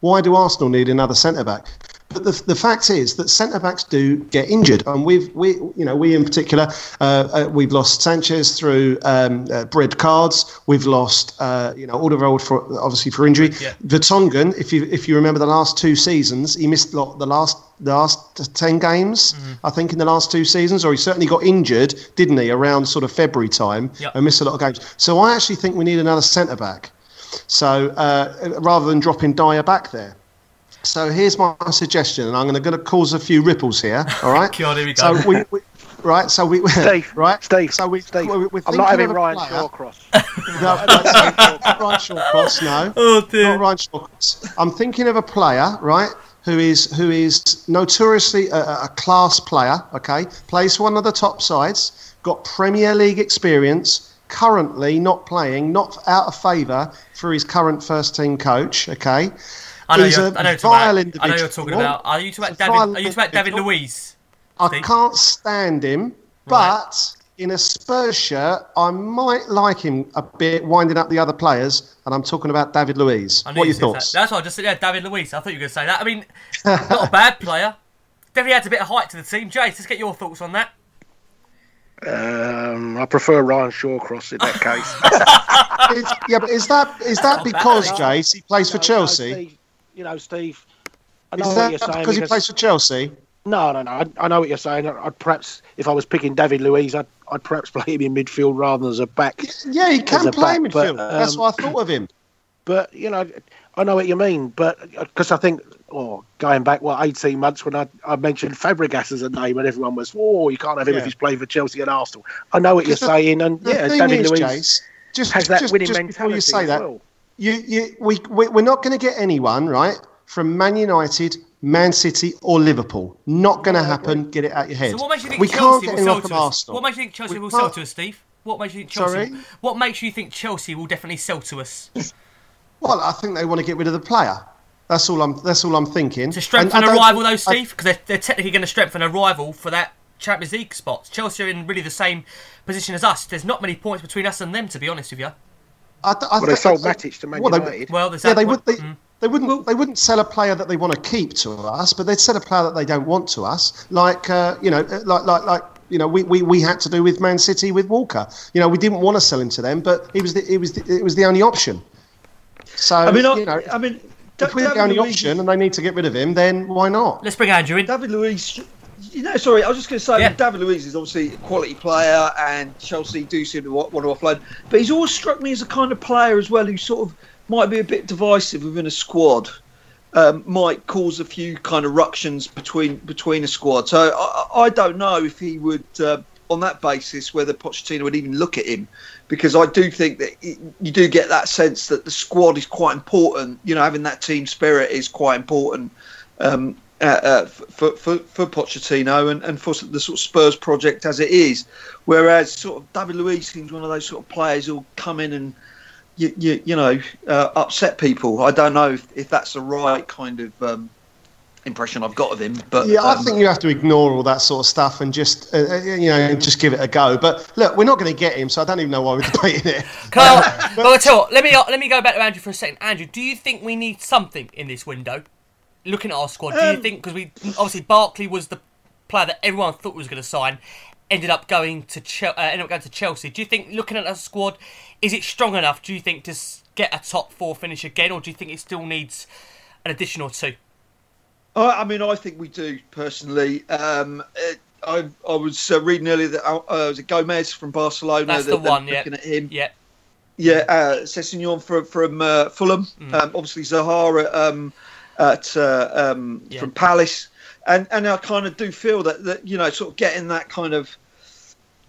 Speaker 4: Why do Arsenal need another centre back? But the, the fact is that centre backs do get injured, and we've we you know we in particular uh, uh, we've lost Sanchez through um, uh, red cards. We've lost uh, you know Alderweireld for obviously for injury.
Speaker 3: Yeah.
Speaker 4: Vertonghen, if you if you remember the last two seasons, he missed lo- the last the last ten games, I think, in the last two seasons, or he certainly got injured, didn't he, around sort of February time,
Speaker 3: Yep.
Speaker 4: and missed a lot of games. So I actually think we need another centre back. So uh, rather than dropping Dier back there. So here's my suggestion, and I'm going to, going to cause a few ripples here. All right.
Speaker 3: God, here we go.
Speaker 4: So we, we right. So we
Speaker 5: Steve,
Speaker 4: right.
Speaker 5: Steve,
Speaker 4: So we,
Speaker 5: Steve,
Speaker 4: we, we're
Speaker 5: I'm not having
Speaker 4: a
Speaker 5: Ryan
Speaker 4: player-
Speaker 5: Shawcross.
Speaker 4: No, no, not Ryan Shawcross. No.
Speaker 3: oh dear.
Speaker 4: Not Ryan Shawcross. I'm thinking of a player, right, who is who is notoriously a, a class player. Okay, plays for one of the top sides, got Premier League experience. Currently not playing, not out of favour for his current first team coach. Okay,
Speaker 3: I know,
Speaker 4: He's
Speaker 3: you're,
Speaker 4: a
Speaker 3: I know, you're
Speaker 4: vile
Speaker 3: talking about, I know you're talking about. Are you talking about David? Are you talking about David
Speaker 4: individual.
Speaker 3: Luiz?
Speaker 4: I
Speaker 3: Steve?
Speaker 4: can't stand him,
Speaker 3: Right.
Speaker 4: but in a Spurs shirt, I might like him a bit, winding up the other players. And I'm talking about David Luiz. What are
Speaker 3: you
Speaker 4: your
Speaker 3: said that.
Speaker 4: thoughts?
Speaker 3: That's what I just said. Yeah, David Luiz. I thought you were going to say that. I mean, not a bad player. Definitely adds a bit of height to the team. Jace, let's get your thoughts on that.
Speaker 5: Um, I prefer Ryan Shawcross in that case.
Speaker 4: Yeah, but is that is that because
Speaker 3: is?
Speaker 4: Jace he plays for
Speaker 5: No, no,
Speaker 4: Chelsea?
Speaker 5: You know, Steve. I know
Speaker 4: Is
Speaker 5: what
Speaker 4: that
Speaker 5: you're saying
Speaker 4: because he plays for Chelsea?
Speaker 5: No, no, no. I, I know what you're saying. I'd perhaps, if I was picking David Luiz, I'd, I'd perhaps play him in midfield rather than as a back.
Speaker 4: Yeah, he can play
Speaker 5: back,
Speaker 4: midfield.
Speaker 5: but,
Speaker 4: That's
Speaker 5: um,
Speaker 4: what I thought of him.
Speaker 5: But you know, I know what you mean. But because I think, oh, going back what 18 months when I, I mentioned Fabregas as a name, and everyone was, oh, you can't have him if he's playing for Chelsea and Arsenal. I know what you're
Speaker 4: the-
Speaker 5: saying, and yeah, David
Speaker 4: is,
Speaker 5: Luiz
Speaker 4: Jace, just,
Speaker 5: has that
Speaker 4: just,
Speaker 5: winning
Speaker 4: just
Speaker 5: mentality
Speaker 4: before you say that,
Speaker 5: well.
Speaker 4: You, you, we, we, we're not going to get anyone right from Man United, Man City, or Liverpool. Not going to happen. Get it out your head.
Speaker 3: So what makes you think
Speaker 4: we
Speaker 3: Chelsea
Speaker 4: can't
Speaker 3: will sell to us? What makes you think Chelsea
Speaker 4: We
Speaker 3: will sell to us, Steve? What makes you think Chelsea?
Speaker 4: Sorry?
Speaker 3: What makes you think Chelsea will definitely sell to us
Speaker 4: Well, I think they want to get rid of the player. That's all I'm. That's all I'm thinking.
Speaker 3: to strengthen
Speaker 4: And
Speaker 3: a rival, though, Steve? Because they're, they're technically going to strengthen a rival for that Champions League spot. Chelsea are in really the same position as us. There's not many points between us and them, to be honest with you.
Speaker 4: I, I, I
Speaker 5: Well, they
Speaker 4: think-
Speaker 5: sold Matic to Man
Speaker 4: Well, they-
Speaker 5: United.
Speaker 3: Well,
Speaker 4: yeah, they
Speaker 3: point.
Speaker 4: would. They,
Speaker 3: Mm.
Speaker 4: they wouldn't. they wouldn't sell a player that they want to keep to us, but they'd sell a player that they don't want to us. Like uh, you know, like like like you know, we, we, we had to do with Man City with Walker. You know, we didn't want to sell him to them, but he was the, it was the, it was the only option. So
Speaker 2: I mean, I,
Speaker 4: you know,
Speaker 2: I mean,
Speaker 4: if we're the only
Speaker 2: Luiz-
Speaker 4: option and they need to get rid of him, then why not?
Speaker 3: Let's bring Andrew in.
Speaker 2: David Luiz, you know, sorry, I was just going to say,
Speaker 3: Yeah.
Speaker 2: David Luiz is obviously a quality player, and Chelsea do seem to want to offload. But he's always struck me as a kind of player as well who sort of might be a bit divisive within a squad. Um, might cause a few kind of ructions between between a squad. So I, I don't know if he would, uh, on that basis, whether Pochettino would even look at him, because I do think that it, you do get that sense that the squad is quite important. You know, having that team spirit is quite important. Um, uh, uh, for, for for Pochettino and, and for the sort of Spurs project as it is. Whereas sort of David Luiz seems one of those sort of players who'll come in and you you, you know uh, upset people. I don't know if, if that's the right kind of um, impression I've got of him. But
Speaker 4: Yeah, I
Speaker 2: um,
Speaker 4: think you have to ignore all that sort of stuff and just, uh, uh, you know, just give it a go. But look, we're not going to get him, so I don't even know why we're debating it.
Speaker 3: Can I, well, I tell you what, let me let me go back to Andrew for a second. Andrew, do you think we need something in this window? Looking at our squad, do you
Speaker 2: Um,
Speaker 3: think because we obviously Barkley was the player that everyone thought was going to sign, ended up going to Chel- uh, ended up going to Chelsea. Do you think looking at our squad, is it strong enough? Do you think to get a top four finish again, or do you think it still needs an additional two?
Speaker 2: I, I mean, I think we do personally. Um, it, I, I was uh, reading earlier that uh, was it Gomez from Barcelona.
Speaker 3: That's
Speaker 2: that
Speaker 3: the
Speaker 2: they're
Speaker 3: one. Yeah,
Speaker 2: Looking at him,
Speaker 3: yeah.
Speaker 2: yeah. Uh, Sessegnon from from uh, Fulham.
Speaker 3: Mm.
Speaker 2: Um, obviously Zahara um, at uh, um,
Speaker 3: Yeah.
Speaker 2: from Palace, and and I kind of do feel that that you know sort of getting that kind of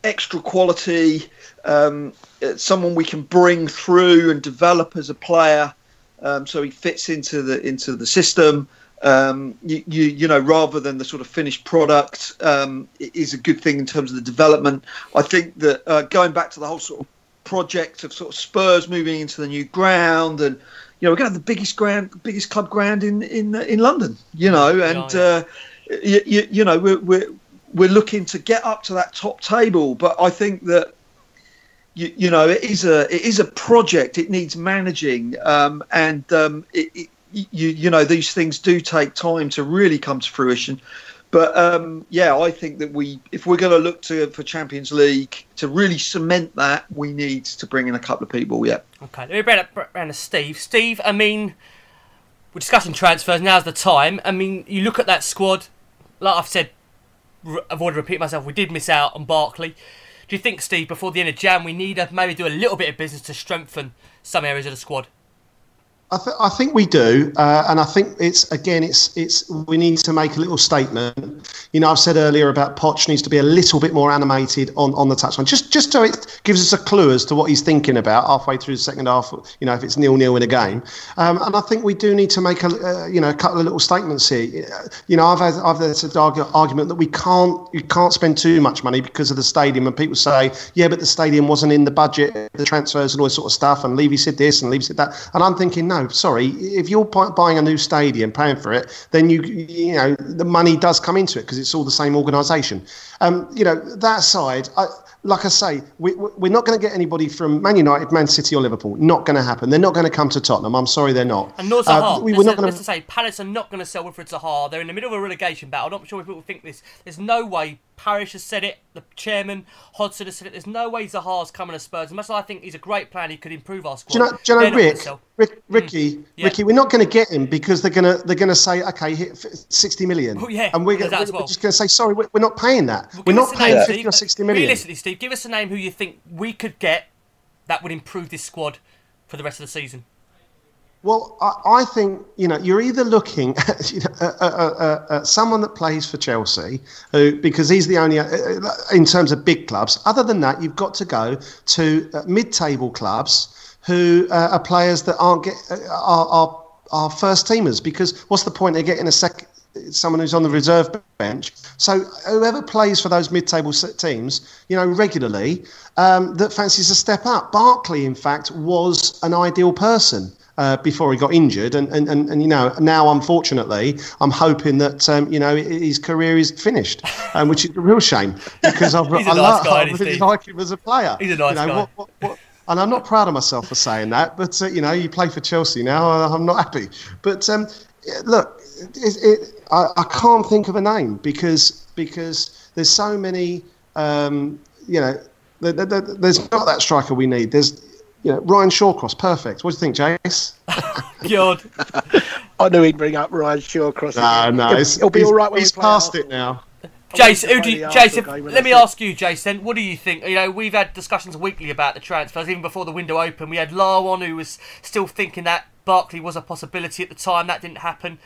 Speaker 2: extra quality, um, uh, someone we can bring through and develop as a player, um, so he fits into the into the system. Um, you, you you know rather than the sort of finished product um, is a good thing in terms of the development. I think that uh, going back to the whole sort of project of sort of Spurs moving into the new ground and you know we're going to have the biggest ground biggest club ground in in in London you know and uh, you, you, you know we're, we're we're looking to get up to that top table but I think that you, you know it is a it is a project it needs managing um, and um, it, it, you you know these things do take time to really come to fruition but um, yeah, I think that we, if we're going to look to for Champions League to really cement that, we need to bring in a couple of people. Yeah.
Speaker 3: Okay, let me bring it round to Steve. Steve, I mean, we're discussing transfers. Now's the time. I mean, you look at that squad. Like I've said, r- avoid repeating myself. We did miss out on Barkley. Do you think, Steve, before the end of Jan, we need to maybe do a little bit of business to strengthen some areas of the squad?
Speaker 4: I, th- I think we do, uh, and I think it's again, it's it's we need to make a little statement. You know, I've said earlier about Poch needs to be a little bit more animated on, on the touchline, just just so it gives us a clue as to what he's thinking about halfway through the second half. You know, if it's nil nil in a game, um, and I think we do need to make a uh, you know a couple of little statements here. You know, I've had I've had this argu- argument that we can't you can't spend too much money because of the stadium, and people say, yeah, but the stadium wasn't in the budget, the transfers and all this sort of stuff, and Levy said this and Levy said that, and I'm thinking, no, sorry, if you're bu- buying a new stadium, paying for it, then you you know the money does come into it because it's all the same organisation. Um, you know that side. I, like I say, we, we- we're not going to get anybody from Man United, Man City, or Liverpool. Not going to happen. They're not going to come to Tottenham. I'm sorry, they're not.
Speaker 3: And nor
Speaker 4: Uh,
Speaker 3: Zaha.
Speaker 4: we, we're not going to.
Speaker 3: say Palace are not going to sell Wilfred Zaha. They're in the middle of a relegation battle. I'm not sure if people think this. There's no way. Parish has said it. The chairman Hodgson has said it. There's no way Zaha's coming to Spurs. And much as I think he's a great plan, he could improve our squad.
Speaker 4: Do you know, do you know Rick. Rick, hmm. Ricky,
Speaker 3: Yeah.
Speaker 4: Ricky? We're not going to get him because they're going to they're going to say, okay, hit f- sixty million,
Speaker 3: Oh, yeah,
Speaker 4: and we're, gonna, we're
Speaker 3: well.
Speaker 4: just going to say, sorry, we're, we're not paying that.
Speaker 3: Well,
Speaker 4: we're not paying
Speaker 3: name,
Speaker 4: fifty
Speaker 3: Steve.
Speaker 4: or sixty million.
Speaker 3: Realistically, Steve, give us a name who you think we could get that would improve this squad for the rest of the season.
Speaker 4: Well, I, I think you know you're either looking at, you know, uh, uh, uh, someone that plays for Chelsea, who because he's the only uh, uh, in terms of big clubs. Other than that, you've got to go to uh, mid-table clubs who are players that aren't get are, are are first teamers. Because what's the point of getting a second? Someone who's on the reserve bench. So whoever plays for those mid-table teams, you know, regularly, um, that fancies a step up. Barkley, in fact, was an ideal person uh, before he got injured, and, and, and, and you know now unfortunately I'm hoping that um, you know his career is finished, um, which is a real shame because I've, I,
Speaker 3: nice
Speaker 4: love,
Speaker 3: guy,
Speaker 4: I really
Speaker 3: he?
Speaker 4: like him as a player.
Speaker 3: He's a nice
Speaker 4: you know,
Speaker 3: guy.
Speaker 4: What, what, what, and I'm not proud of myself for saying that, but uh, you know you play for Chelsea now, uh, I'm not happy. But um, look, it, it, I, I can't think of a name because because there's so many. Um, you know, there, there, there- there's not that striker we need. There's you know, Ryan Shawcross, perfect. What do you think, Jace?
Speaker 3: God.
Speaker 5: I knew he'd bring up Ryan Shawcross.
Speaker 4: No, no,
Speaker 5: He'll,
Speaker 4: it's,
Speaker 5: he'll be all right when
Speaker 4: he's
Speaker 5: we play
Speaker 4: past it now.
Speaker 3: Jace, who do you,
Speaker 5: the
Speaker 3: Jace, if- let me
Speaker 5: it.
Speaker 3: ask you, Jace, then, what do you think? You know, we've had discussions weekly about the transfers, even before the window opened. We had Larwon, who was still thinking that Barkley was a possibility at the time. That didn't happen.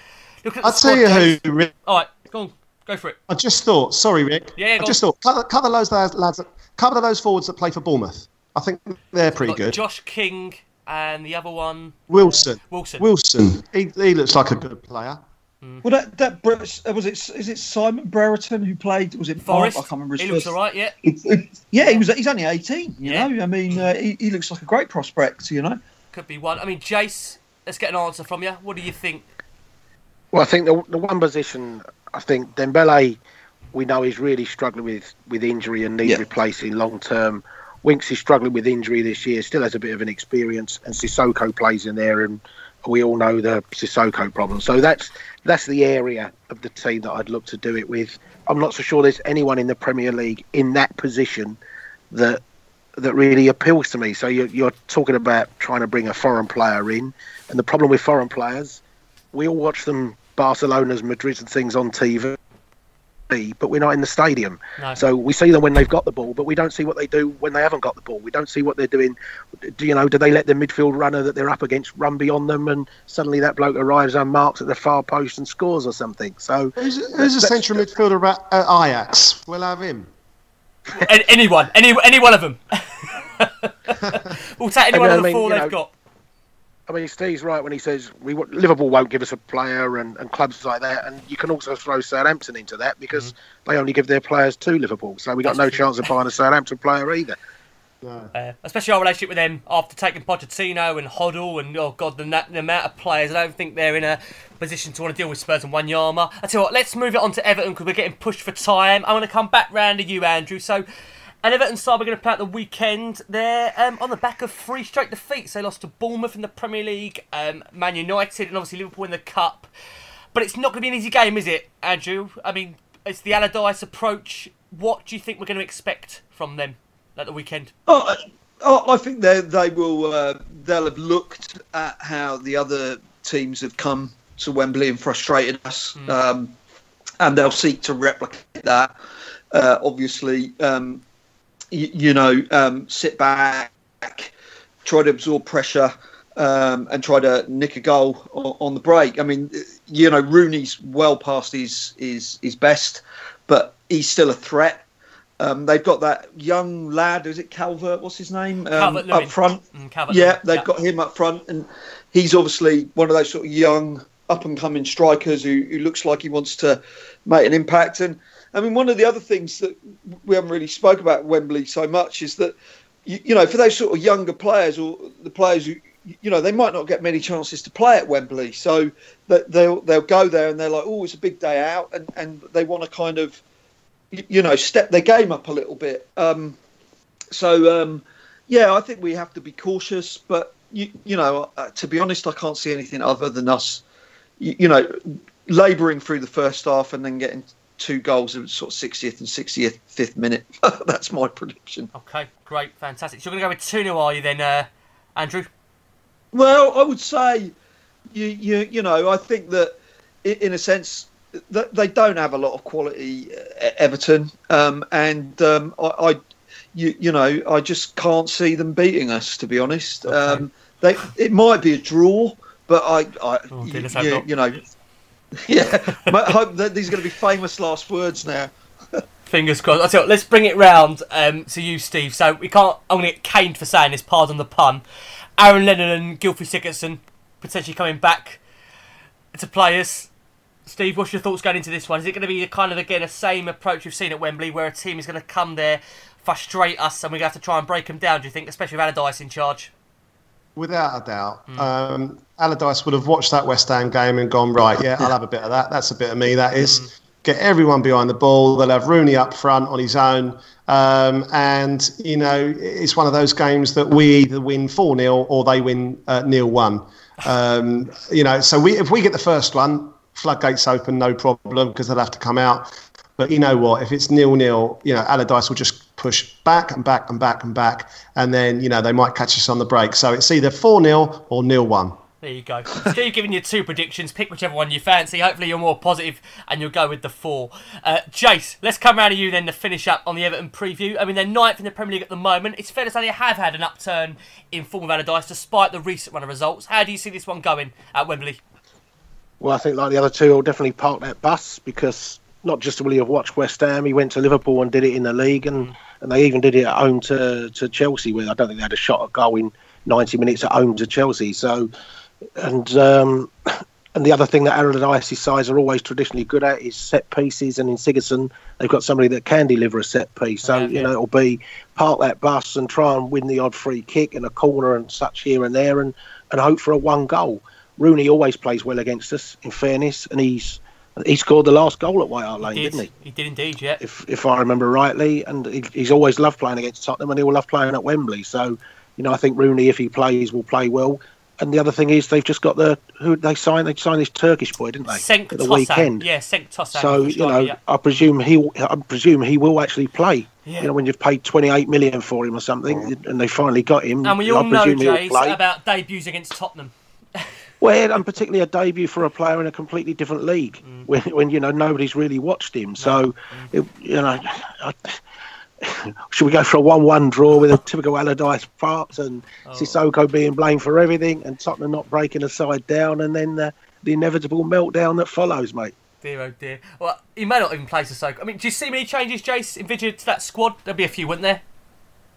Speaker 3: Look at
Speaker 4: I'll tell you
Speaker 3: Jace.
Speaker 4: who, Rick.
Speaker 3: All right, go on, go for it.
Speaker 4: I just thought, sorry, Rick.
Speaker 3: Yeah, yeah,
Speaker 4: I just
Speaker 3: on.
Speaker 4: thought, couple, couple of those lads, lads, couple of those forwards that play for Bournemouth. I think they're pretty good.
Speaker 3: Josh King and the other one,
Speaker 4: Wilson.
Speaker 3: Wilson.
Speaker 4: Wilson. He, he looks like a good player.
Speaker 2: Well, that that uh, was it. Is it Simon Brereton who played? Was it
Speaker 3: Forest.
Speaker 2: I can't remember his
Speaker 3: He looks all right, yeah.
Speaker 2: It- it- yeah, he was. He's only eighteen. You
Speaker 3: Yeah.
Speaker 2: know, I mean, uh, he, he looks like a great prospect. You know.
Speaker 3: Could be one. I mean, Jace, let's get an answer from you. What do you think?
Speaker 5: Well, I think the, the one position, I think Dembele, we know he's really struggling with, with injury and needs
Speaker 2: Yeah.
Speaker 5: replacing long term. Winks is struggling with injury this year, still has a bit of an experience, and Sissoko plays in there, and we all know the Sissoko problem. So that's that's the area of the team that I'd look to do it with. I'm not so sure there's anyone in the Premier League in that position that that really appeals to me. So you're, you're talking about trying to bring a foreign player in, and the problem with foreign players, we all watch them Barcelona's, Madrid's, and things on TV, but we're not in the stadium.
Speaker 3: No.
Speaker 5: So we see them when they've got the ball, but we don't see what they do when they haven't got the ball. We don't see what they're doing. Do you know? Do they let the midfield runner that they're up against run beyond them, and suddenly that bloke arrives unmarked at the far post and scores or something? So
Speaker 4: Who's, who's a central midfielder at, at Ajax? We'll have him.
Speaker 3: An- anyone, any any one of them. we'll take any one of the
Speaker 5: I mean,
Speaker 3: four
Speaker 5: you
Speaker 3: they've got.
Speaker 5: I mean, Steve's right when he says we Liverpool won't give us a player and, and clubs like that, and you can also throw Southampton into that because they only give their players to Liverpool, so we got
Speaker 3: Mm-hmm. That's
Speaker 5: no
Speaker 3: true.
Speaker 5: chance of buying a Southampton player either.
Speaker 3: Uh, especially our relationship with them after taking Pochettino and Hoddle and oh god, the, na- the amount of players. I don't think they're in a position to want to deal with Spurs and Wanyama. I tell you what, let's move it on to Everton because we're getting pushed for time. I'm going to come back round to you, Andrew. So, an Everton side we're going to play out the weekend. They're um, on the back of three straight defeats. They lost to Bournemouth in the Premier League, um, Man United, and obviously Liverpool in the Cup. But it's not going to be an easy game, is it, Andrew? I mean, it's the Allardyce approach. What do you think we're going to expect from them at the weekend?
Speaker 2: Oh, I- oh, I think they they will uh, they'll have looked at how the other teams have come to Wembley and frustrated us, um, and they'll seek to replicate that. Uh, obviously, um, you, you know, um, sit back, try to absorb pressure. Um, and try to nick a goal on, on the break. I mean, you know, Rooney's well past his his his best, but he's still a threat. Um, they've got that young lad. Is it Calvert? What's his name? Um, up front.
Speaker 3: Mm,
Speaker 2: yeah, they've
Speaker 3: yeah.
Speaker 2: got him up front, and he's obviously one of those sort of young, up and coming strikers who, who looks like he wants to make an impact. And I mean, one of the other things that we haven't really spoke about Wembley so much is that you, you know, for those sort of younger players or the players who you know they might not get many chances to play at Wembley, so they'll they'll go there and they're like, oh, it's a big day out, and and they want to kind of you know step their game up a little bit. Um, so um, yeah, I think we have to be cautious, but you, you know, uh, to be honest, I can't see anything other than us, you, you know, labouring through the first half and then getting two goals in sort of 60th and 65th minute. That's my prediction.
Speaker 3: Okay, great, fantastic. So you're going to go with 2 0, are you then, uh, Andrew?
Speaker 2: Well, I would say, you you you know, I think that in a sense that they don't have a lot of quality, uh, Everton, um, and um, I, I you you know, I just can't see them beating us. To be honest, um, they it might be a draw, but I, I
Speaker 3: Oh,
Speaker 2: you, you, you know, yeah, I hope that these are going to be famous last words now.
Speaker 3: Fingers crossed. What, let's bring it round um, to you, Steve. So we can't. I'm going to get caned for saying this. Pardon the pun. Aaron Lennon and Gylfi Sigurdsson potentially coming back to players. Steve, what's your thoughts going into this one? Is it going to be the kind of again the same approach we've seen at Wembley, where a team is going to come there, frustrate us, and we're going to have to try and break them down? Do you think, especially with Allardyce in charge?
Speaker 4: Without a doubt. Um, Allardyce would have watched that West Ham game and gone, right, yeah, I'll have a bit of that. That's a bit of me, that is. Get everyone behind the ball. They'll have Rooney up front on his own. Um, and, you know, it's one of those games that we either win 4 0 or they win uh, nil 1. Um, you know, so we, if we get the first one, floodgates open, no problem, because they'll have to come out. But you know what? If it's nil nil, you know Allardyce will just push back and back and back and back, and then you know they might catch us on the break. So it's either four 0 or nil one.
Speaker 3: There you go. Steve giving you two predictions. Pick whichever one you fancy. Hopefully you're more positive and you'll go with the four. Uh, Jace, let's come round to you then to finish up on the Everton preview. I mean, they're ninth in the Premier League at the moment. It's fair to say they have had an upturn in form of Allardyce despite the recent run of results. How do you see this one going at Wembley?
Speaker 5: Well, I think like the other two, I'll definitely park that bus because not just will he have watched West Ham, he went to Liverpool and did it in the league, and, and they even did it at home to, to Chelsea, where I don't think they had a shot at goal in 90 minutes at home to Chelsea. So, and um, and the other thing that Allardyce's sides are always traditionally good at is set pieces, and in Sigurdsson they've got somebody that can deliver a set piece. So
Speaker 3: have,
Speaker 5: you
Speaker 3: yeah.
Speaker 5: know it'll be park that bus and try and win the odd free kick in a corner and such here and there, and and hope for a one goal. Rooney always plays well against us. In fairness, and he's he scored the last goal at White Hart Lane,
Speaker 3: Did.
Speaker 5: did. not he?
Speaker 3: He did indeed, yeah.
Speaker 5: If if I remember rightly, and he, he's always loved playing against Tottenham, and he will love playing at Wembley. So, you know, I think Rooney, if he plays, will play well. And the other thing is, they've just got the who they signed. They signed this Turkish boy, didn't they?
Speaker 3: Cenk
Speaker 5: at the
Speaker 3: Tosun.
Speaker 5: weekend.
Speaker 3: Yeah, Cenk Tosun.
Speaker 5: So you know,
Speaker 3: yeah.
Speaker 5: I presume he, I presume he will actually play.
Speaker 3: Yeah.
Speaker 5: You know, when you've paid twenty eight million for him or something, mm. and they finally got him.
Speaker 3: And we
Speaker 5: I
Speaker 3: all know,
Speaker 5: presume he'll
Speaker 3: Jace,
Speaker 5: play.
Speaker 3: about debuts against Tottenham.
Speaker 5: Well, and particularly a debut for a player in a completely different league,
Speaker 3: Mm.
Speaker 5: when, when you know nobody's really watched him. So, it, you know, I, should we go for a one-one draw with a typical Allardyce part and
Speaker 3: Oh.
Speaker 5: Sissoko being blamed for everything, and Tottenham not breaking a side down, and then uh, the inevitable meltdown that follows, mate?
Speaker 3: Dear oh dear. Well, he may not even play Sissoko. I mean, do you see many changes, Jace, envisaged to that squad? There'll be a few, wouldn't there?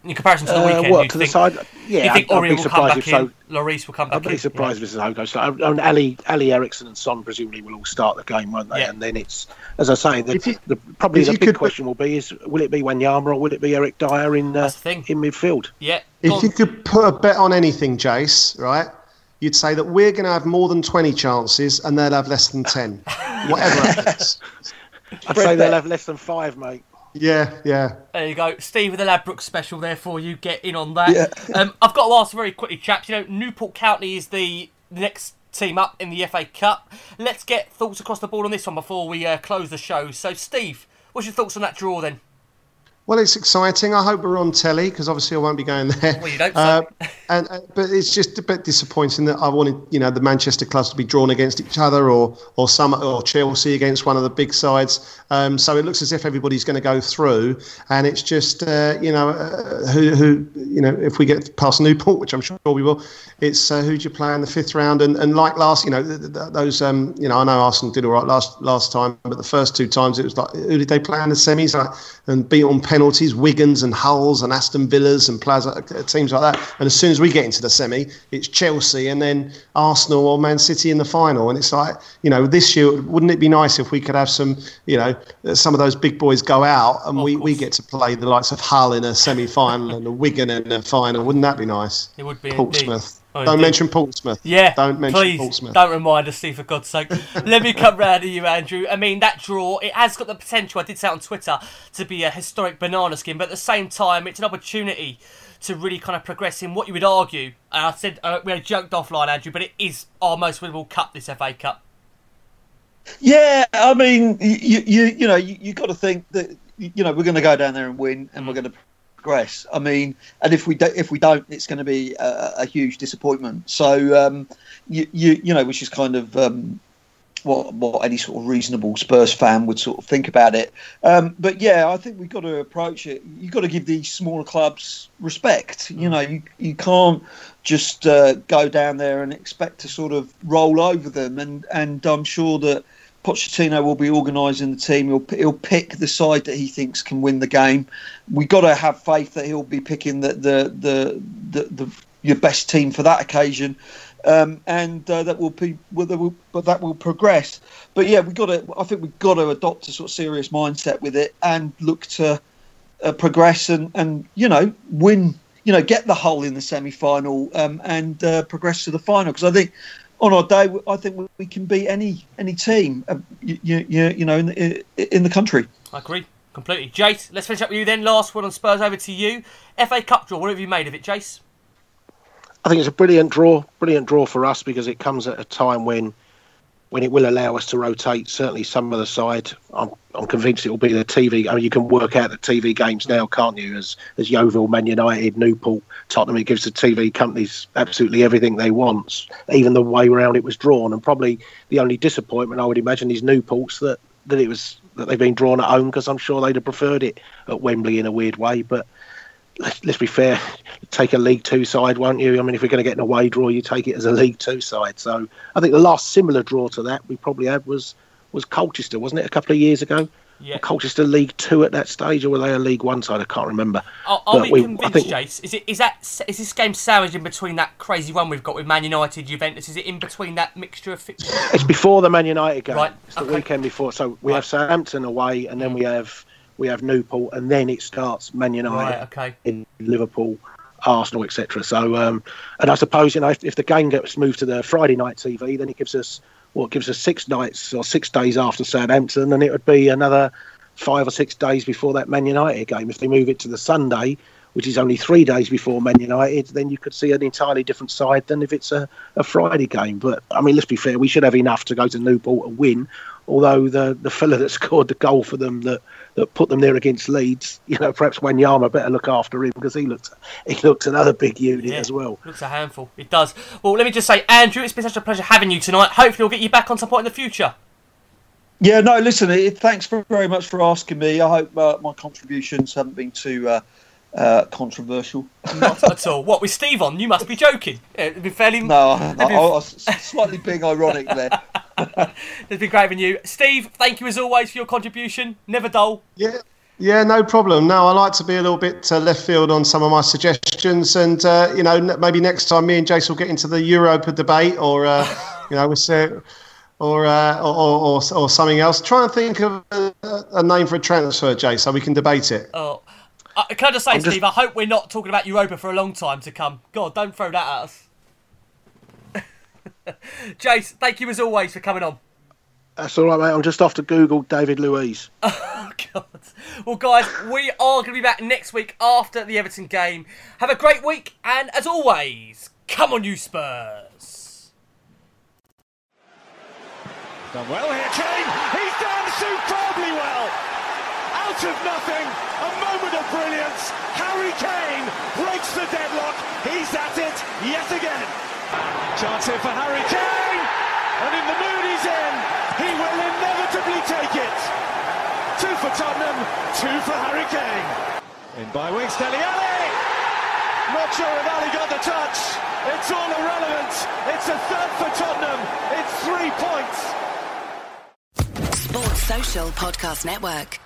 Speaker 3: In comparison to the
Speaker 5: Uh,
Speaker 3: weekend,
Speaker 5: what
Speaker 3: you
Speaker 5: to
Speaker 3: think,
Speaker 5: the side? Yeah,
Speaker 3: you think
Speaker 5: I'd, I'd be
Speaker 3: will come
Speaker 5: surprised
Speaker 3: back
Speaker 5: if so.
Speaker 3: in, Lloris will come back
Speaker 5: I'd
Speaker 3: in.
Speaker 5: be surprised if Sissoko. So, and Alli, Alli Eriksen and Son presumably will all start the game, won't they?
Speaker 3: Yeah.
Speaker 5: And then it's, as I say, the,
Speaker 4: If you-
Speaker 5: the, probably the big
Speaker 4: could-
Speaker 5: question will be: is will it be Wanyama or will it be Eric Dier in uh,
Speaker 3: the thing.
Speaker 5: in midfield?
Speaker 3: Yeah.
Speaker 4: If
Speaker 3: Go
Speaker 4: you could put a bet on anything, Jace, right, you'd say that we're going to have more than 20 chances and they'll have less than 10. Whatever happens.
Speaker 5: I'd say they'll have less than five, mate.
Speaker 4: Yeah, yeah.
Speaker 3: There you go, Steve with the Ladbroke special there for you. Get in on that. Um, I've got to ask very quickly, chaps. You know, Newport County is the next team up in the FA Cup. Let's get thoughts across the board on this one before we uh, close the show. So, Steve, what's your thoughts on that draw then?
Speaker 4: Well, it's exciting. I hope we're on telly because obviously I won't be going there.
Speaker 3: Well, you'd hope so.
Speaker 4: Uh, and uh, but it's just a bit disappointing that I wanted, you know, the Manchester clubs to be drawn against each other, or or some or Chelsea against one of the big sides. Um, so it looks as if everybody's going to go through, and it's just, uh, you know, uh, who who you know, if we get past Newport, which I'm sure we will, it's uh, who do you play in the fifth round? And, and like last, you know, th- th- those, um, you know, I know Arsenal did all right last last time, but the first two times it was like, who did they play in the semis? Like, and beat on penalties, Wigans and Hulls and Aston Villas and Plaza uh, teams like that. And as soon as we get into the semi, it's Chelsea and then Arsenal or Man City in the final. And it's like, you know, this year, wouldn't it be nice if we could have some, you know, some of those big boys go out and we, we get to play the likes of Hull in a semi final and a Wigan in a final? Wouldn't that be nice?
Speaker 3: It would be
Speaker 4: Portsmouth.
Speaker 3: Oh,
Speaker 4: Don't
Speaker 3: indeed.
Speaker 4: mention Portsmouth.
Speaker 3: Yeah,
Speaker 4: Don't mention
Speaker 3: please
Speaker 4: Portsmouth.
Speaker 3: don't remind us, Steve, for God's sake. Let me come round to you, Andrew. I mean, that draw, it has got the potential, I did say on Twitter, to be a historic banana skin, but at the same time, it's an opportunity to really kind of progress in what you would argue. And I said, uh, we had joked offline, Andrew, but it is our most winnable cup, this FA Cup.
Speaker 2: Yeah, I mean, you you you know, you, you got to think that you know we're going to go down there and win, and we're going to progress. I mean, and if we do, if we don't, it's going to be a, a huge disappointment. So, um, you, you you know, which is kind of um, what what any sort of reasonable Spurs fan would sort of think about it. Um, but yeah, I think we've got to approach it. You've got to give these smaller clubs respect. You know, you you can't just uh, go down there and expect to sort of roll over them. And and I'm sure that. Pochettino will be organising the team. He'll he'll pick the side that he thinks can win the game. We got to have faith that he'll be picking the the the, the, the your best team for that occasion, um, and uh, that will be well, that will, but that will progress. But yeah, we got to. I think we've got to adopt a sort of serious mindset with it and look to uh, progress and and you know win. You know, get the hole in the semi final um, and uh, progress to the final because I think on our day, I think we- we can beat any any team, uh, you, you, you know, in the, in the country.
Speaker 3: I agree completely. Jace, let's finish up with you then. Last one on Spurs, over to you. FA Cup draw, what have you made of it, Jace?
Speaker 5: I think it's a brilliant draw, brilliant draw for us because it comes at a time when when it will allow us to rotate certainly some of the side. I'm, I'm convinced it will be the TV. I mean, you can work out the TV games now, can't you? As as Yeovil, Man United, Newport, Tottenham, it gives the TV companies absolutely everything they want, even the way around it was drawn. And probably the only disappointment I would imagine is Newport's that that it was that they've been drawn at home because I'm sure they'd have preferred it at Wembley in a weird way, but let's, let's be fair, take a League Two side, won't you? I mean, if we're going to get an away draw, you take it as a League Two side. So I think the last similar draw to that we probably had was was Colchester, wasn't it, a couple of years ago?
Speaker 3: Yeah.
Speaker 5: Colchester League Two at that stage, or were they a League One side? I can't remember.
Speaker 3: Are, are we convinced,
Speaker 5: think-
Speaker 3: Jace? Is it is that is this game sandwiched in between that crazy run we've got with Man United, Juventus? Is it in between that mixture of fixtures?
Speaker 5: It's before the Man United game.
Speaker 3: Right,
Speaker 5: It's the
Speaker 3: okay.
Speaker 5: weekend before. So we
Speaker 3: Right.
Speaker 5: have Southampton away, and then we have we have Newport, and then it starts Man United
Speaker 3: Right, okay.
Speaker 5: in Liverpool Arsenal, etc. So, um, and I suppose you know if, if, the game gets moved to the Friday night TV, then it gives us well, it gives us six nights or six days after Southampton, and it would be another five or six days before that Man United game. If they move it to the Sunday, which is only three days before Man United, then you could see an entirely different side than if it's a, a Friday game. But I mean, let's be fair, we should have enough to go to Newport and win. Although the the fella that scored the goal for them that that put them there against Leeds, you know, perhaps Wanyama better look after him because he looks he looks another big unit yeah, as well.
Speaker 3: Looks a handful. It does. Well, let me just say, Andrew, it's been such a pleasure having you tonight. Hopefully, we'll get you back on support in the future.
Speaker 2: Yeah, no, listen, thanks very much for asking me. I hope uh, my contributions haven't been too uh, uh, controversial.
Speaker 3: Not at all. What, with Steve on? You must be joking. It'd be fairly.
Speaker 2: No, I, I, I was slightly being ironic there.
Speaker 3: it's been great having you. Steve, thank you as always for your contribution. Never dull.
Speaker 4: Yeah. Yeah, no problem. No, I like to be a little bit uh, left field on some of my suggestions, and uh, you know, maybe next time me and Jace will get into the Europa debate, or uh, you know, we'll say, or, uh, or, or, or something else. Try and think of a, a, name for a transfer, Jace, so we can debate it.
Speaker 3: Oh, uh, can I just say, I'm Steve? Just... I hope we're not talking about Europa for a long time to come. God, don't throw that at us. Jace, thank you as always for coming on.
Speaker 5: That's all right, mate. I'm just off to Google David Luiz.
Speaker 3: Oh, God. Well, guys, we are going to be back next week after the Everton game. Have a great week, and as always, come on, you Spurs.
Speaker 1: Done well here, Kane. He's done superbly well. Out of nothing, a moment of brilliance. Harry Kane breaks the deadlock. He's at it yet again. Chance here for Harry Kane. And in the mood he's in, he will inevitably take it. Two for Tottenham, two for Harry Kane. In by wings, Dele Alli. Not sure if Alli got the touch. It's all irrelevant. It's a third for Tottenham. It's three points.
Speaker 6: Sports Social Podcast Network.